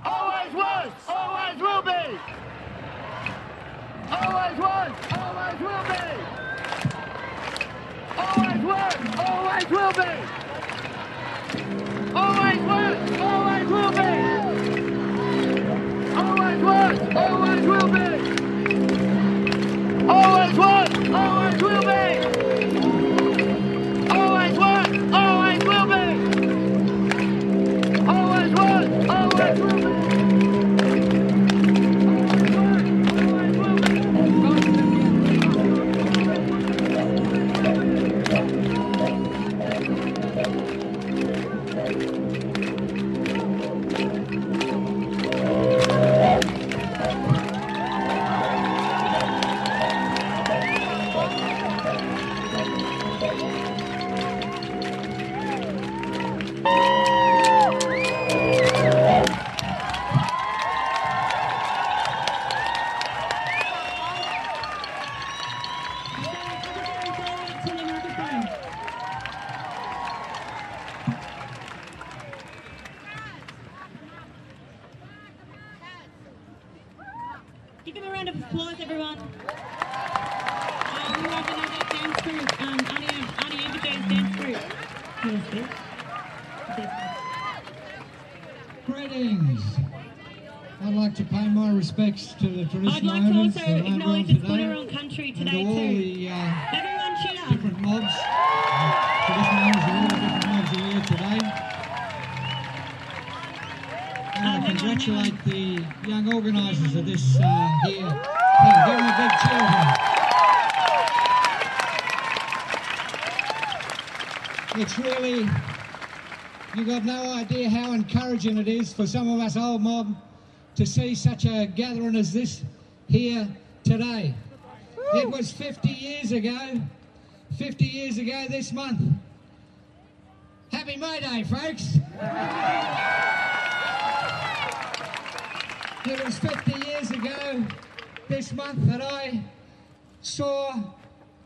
Always was, always will be. Always was, always will be. Always was, always will be. Always was, always will be. Always was, always respects to the I'd traditional like to also acknowledge ground the today, Squatter country today to all too. the uh, Everyone cheer up. different mobs, uh, traditional owners of all the different mobs are here today. And I congratulate the young organisers of this uh, here. Hey, give them a big cheer. It's really, you've got no idea how encouraging it is for some of us old mob to see such a gathering as this here today. It was 50 years ago, 50 years ago this month. Happy May Day, folks! It was 50 years ago this month that I saw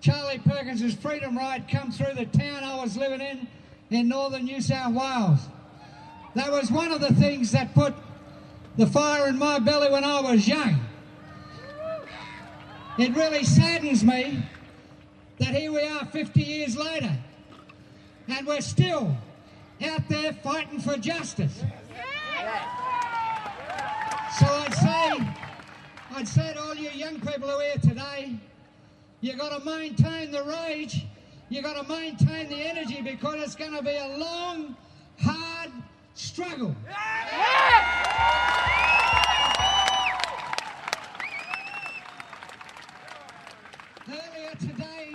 Charlie Perkins's Freedom Ride come through the town I was living in in northern New South Wales. That was one of the things that put the fire in my belly when I was young. It really saddens me that here we are 50 years later and we're still out there fighting for justice. So I'd say, I'd say to all you young people who are here today, you've got to maintain the rage, you've got to maintain the energy because it's going to be a long, hard struggle. Earlier today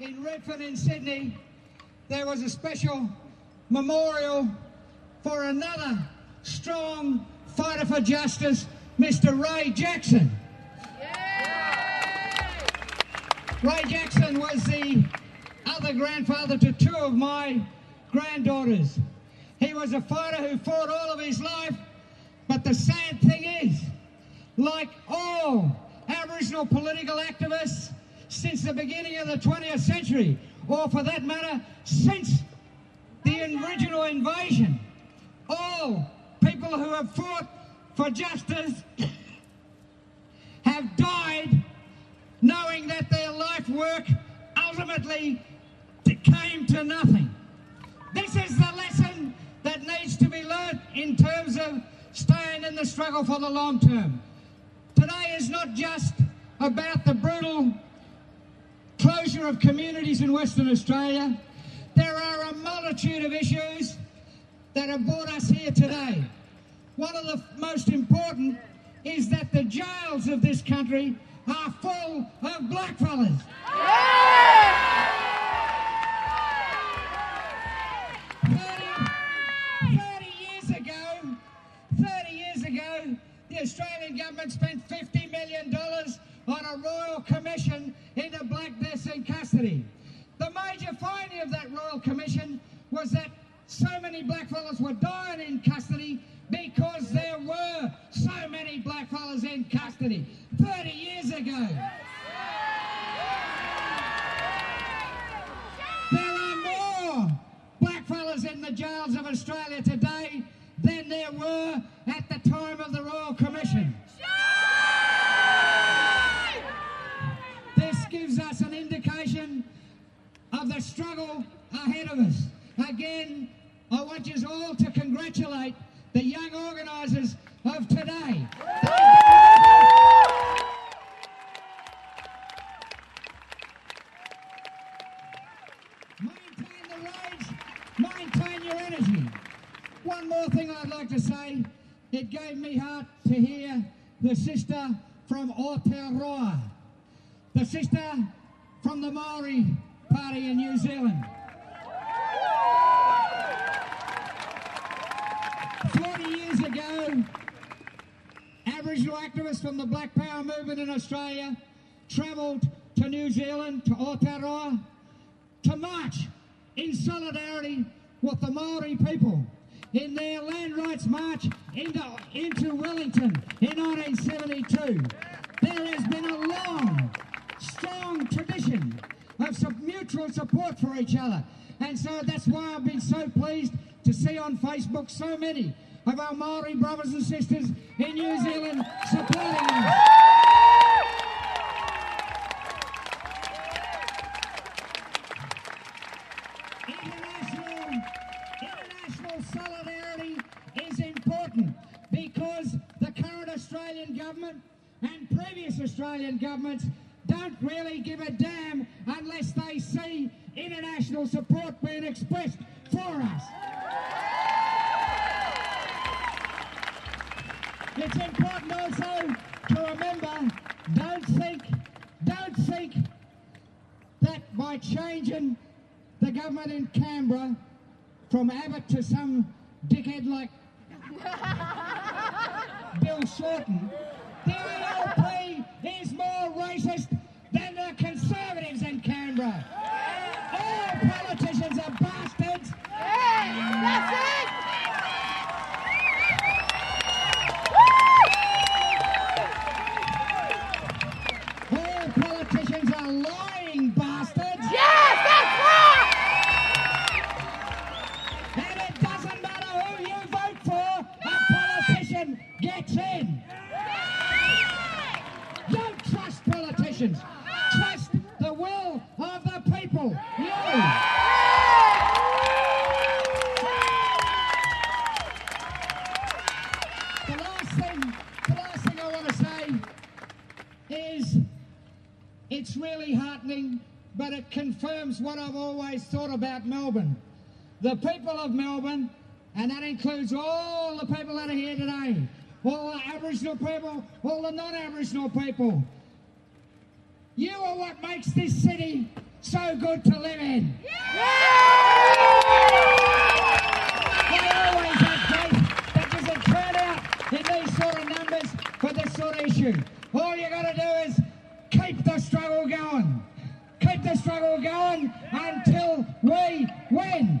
in Redfern in Sydney, there was a special memorial for another strong fighter for justice, Mr. Ray Jackson. Ray Jackson was the other grandfather to two of my granddaughters. He was a fighter who fought all of his life, but the sad thing is, like all Aboriginal political activists since the beginning of the 20th century, or for that matter, since the original invasion, all people who have fought for justice have died knowing that their life work ultimately came to nothing. This is the lesson that needs to be learnt in terms of staying in the struggle for the long term. Today is not just about the brutal closure of communities in Western Australia. There are a multitude of issues that have brought us here today. One of the most important is that the jails of this country are full of blackfellas. 30, Bill The people of Melbourne, and that includes all the people that are here today, all the Aboriginal people, all the non Aboriginal people. You are what makes this city so good to live in. They always have faith that there's a turnout in these sort of numbers for this sort of issue. All you got to do is keep the struggle going. Keep the struggle going until we win.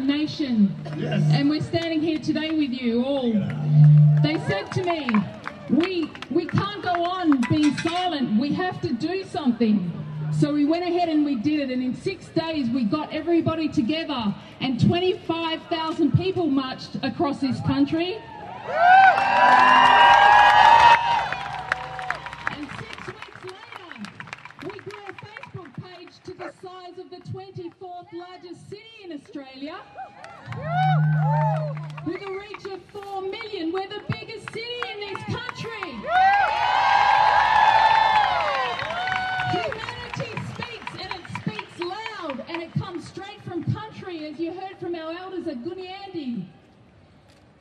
Nation, and we're standing here today with you all. They said to me, we, we can't go on being silent, we have to do something. So we went ahead and we did it, and in six days we got everybody together, and 25,000 people marched across this country. The size of the 24th largest city in Australia. With a reach of 4 million, we're the biggest city in this country. Humanity speaks and it speaks loud and it comes straight from country, as you heard from our elders at Gunyandi.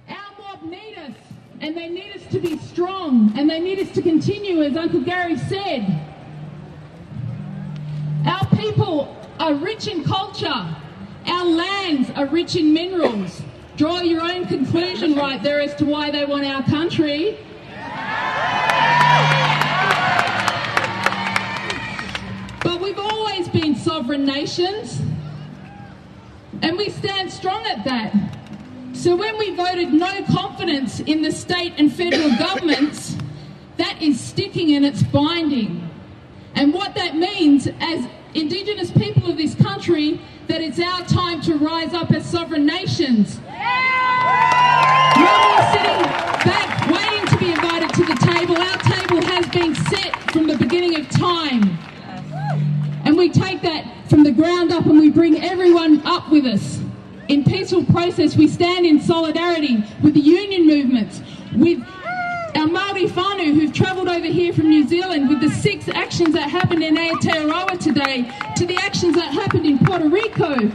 Our mob need us, and they need us to be strong, and they need us to continue, as Uncle Gary said. People are rich in culture. Our lands are rich in minerals. Draw your own conclusion right there as to why they want our country. But we've always been sovereign nations, and we stand strong at that. So when we voted no confidence in the state and federal governments, that is sticking and it's binding. And what that means as Indigenous people of this country, that it's our time to rise up as sovereign nations. No more sitting back waiting to be invited to the table. Our table has been set from the beginning of time. And we take that from the ground up and we bring everyone up with us. In peaceful process, we stand in solidarity with the union movements, with our Māori whānau who've travelled over here from New Zealand with the six actions that happened in Aotearoa today to the actions that happened in Puerto Rico, in,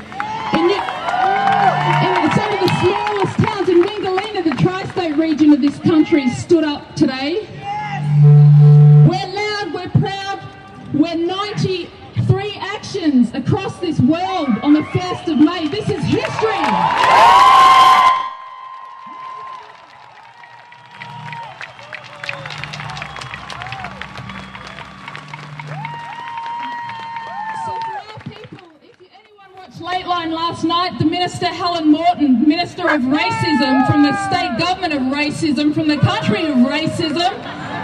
some of the smallest towns in Wingellina, the tri-state region of this country, stood up today. We're loud, we're proud, we're 93 actions across this world on the 1st of May. This is history. Last night, the Minister Helen Morton, Minister of Racism from the state government of racism, from the country of racism,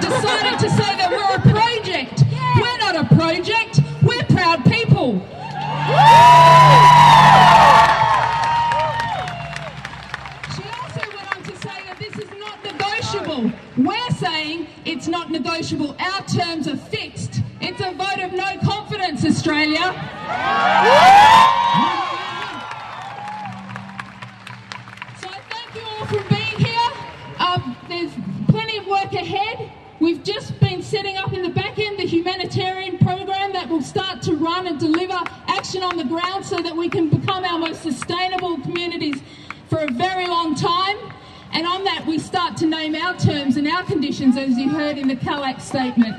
decided to say that we're a project. We're not a project, we're proud people. She also went on to say that this is not negotiable. We're saying it's not negotiable. Our terms are fixed. It's a vote of no confidence, Australia. All for being here. Um, there's plenty of work ahead. We've just been setting up in the back end the humanitarian program that will start to run and deliver action on the ground so that we can become our most sustainable communities for a very long time. And on that, we start to name our terms and our conditions, as you heard in the KALACC statement.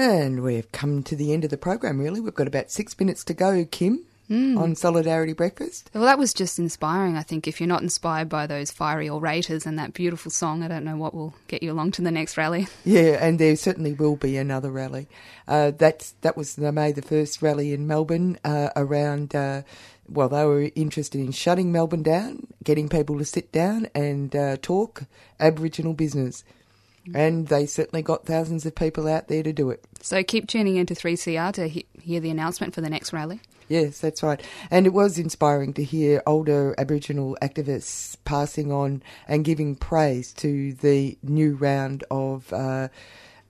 And we've come to the end of the program, really. We've got about six minutes to go, Kim. Mm. on Solidarity Breakfast. Well, that was just inspiring. I think if you're not inspired by those fiery orators and that beautiful song, I don't know what will get you along to the next rally. Yeah, and there certainly will be another rally. Uh, that's that was the May the first rally in Melbourne uh, around. Uh, well, they were interested in shutting Melbourne down, getting people to sit down and uh, talk Aboriginal business, and they certainly got thousands of people out there to do it. So keep tuning into 3CR to he- hear the announcement for the next rally. Yes, that's right. And it was inspiring to hear older Aboriginal activists passing on and giving praise to the new round of uh,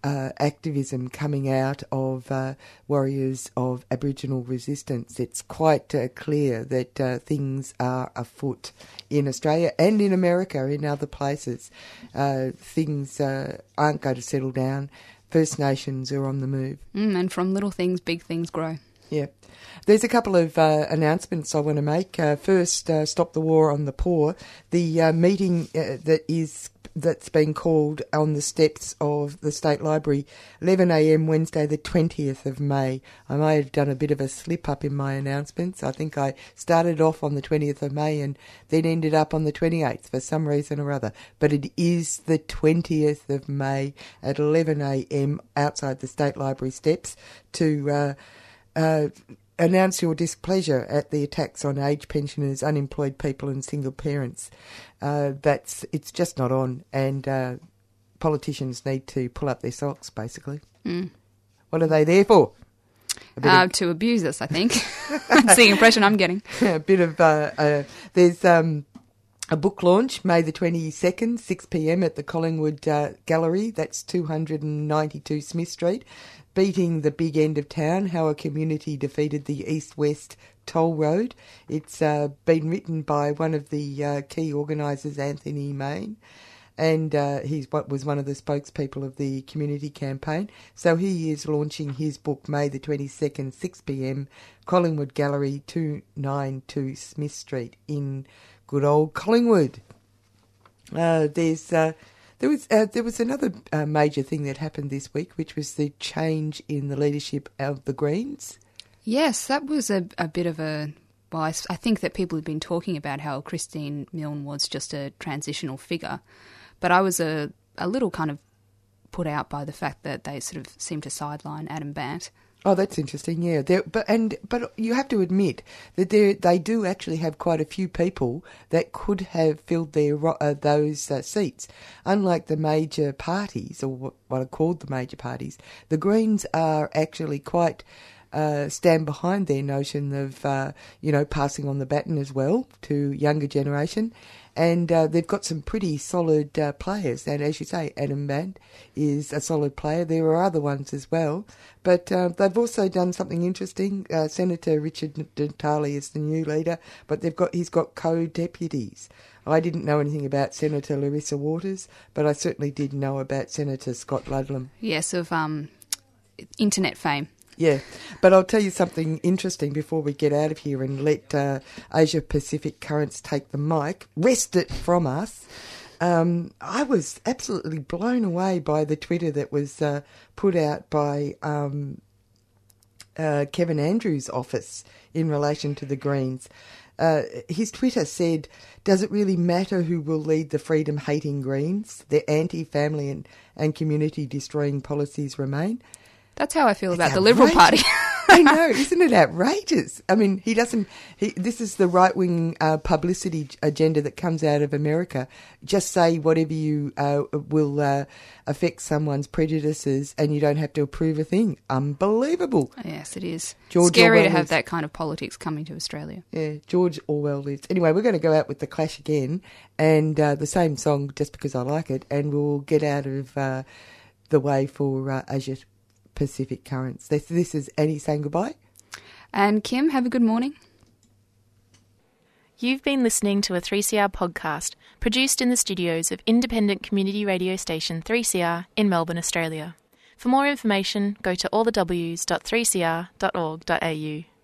uh, activism coming out of uh, warriors of Aboriginal resistance. It's quite uh, clear that uh, things are afoot in Australia and in America, in other places. Uh, things uh, aren't going to settle down. First Nations are on the move. Mm, and from little things, big things grow. Yeah. There's a couple of uh, announcements I want to make. Uh, first, uh, Stop the War on the Poor. The uh, meeting uh, that is that's been called on the steps of the State Library, 11 a.m. Wednesday, the 20th of May. I may have done a bit of a slip up in my announcements. I think I started off on the 20th of May and then ended up on the 28th for some reason or other. But it is the 20th of May at 11 a.m. outside the State Library steps to. Uh, uh, announce your displeasure at the attacks on age pensioners, unemployed people, and single parents. Uh, that's it's just not on, and uh, politicians need to pull up their socks. Basically, Mm. what are they there for? Uh, of- to abuse us, I think. That's the impression I'm getting. a bit of uh, uh, there's um, a book launch May the twenty second, six pm at the Collingwood uh, Gallery. That's two hundred and ninety two Smith Street. Beating the big end of town, how a community defeated the east west toll road. It's uh, been written by one of the uh, key organisers, Anthony Main. And uh, he's what was one of the spokespeople of the community campaign. So he is launching his book May the twenty second, six pm, Collingwood Gallery, two nine two Smith Street in good old Collingwood. Uh, there's uh, there was uh, there was another uh, major thing that happened this week, which was the change in the leadership of the Greens. Yes, that was a, a bit of a. Well, I think that people have been talking about how Christine Milne was just a transitional figure, but I was a, a little kind of put out by the fact that they sort of seemed to sideline Adam Bandt. Oh, that's interesting. Yeah, but and but you have to admit that they they do actually have quite a few people that could have filled their uh, those uh, seats. Unlike the major parties, or what, what are called the major parties, the Greens are actually quite. Uh, stand behind their notion of, uh, you know, passing on the baton as well to younger generation, and uh, they've got some pretty solid uh, players. And as you say, Adam Bandt is a solid player. There are other ones as well, but uh, they've also done something interesting. Uh, Senator Richard Natali is the new leader, but they've got he's got co-deputies. I didn't know anything about Senator Larissa Waters, but I certainly did know about Senator Scott Ludlam. Yes, of um, internet fame. Yeah, but I'll tell you something interesting before we get out of here and let uh, Asia Pacific Currents take the mic, wrest it from us. Um, I was absolutely blown away by the Twitter that was uh, put out by um, uh, Kevin Andrews' office in relation to the Greens. Uh, his Twitter said, Does it really matter who will lead the freedom hating Greens? Their anti family and, and community destroying policies remain. That's how I feel about the Liberal Party. I know, isn't it outrageous? I mean, he doesn't. He, this is the right wing uh, publicity agenda that comes out of America. Just say whatever you uh, will uh, affect someone's prejudices, and you don't have to approve a thing. Unbelievable. yes, it is. George Scary to Orwell have was- that kind of politics coming to Australia. Yeah, George Orwell lives. Anyway, we're going to go out with the Clash again, and uh, the same song just because I like it, and we'll get out of uh, the way for uh, Pacific Currents. This, this is Annie saying goodbye. And Kim, have a good morning. You've been listening to a 3CR podcast produced in the studios of independent community radio station 3CR in Melbourne, Australia. For more information, go to allthews.3cr.org.au.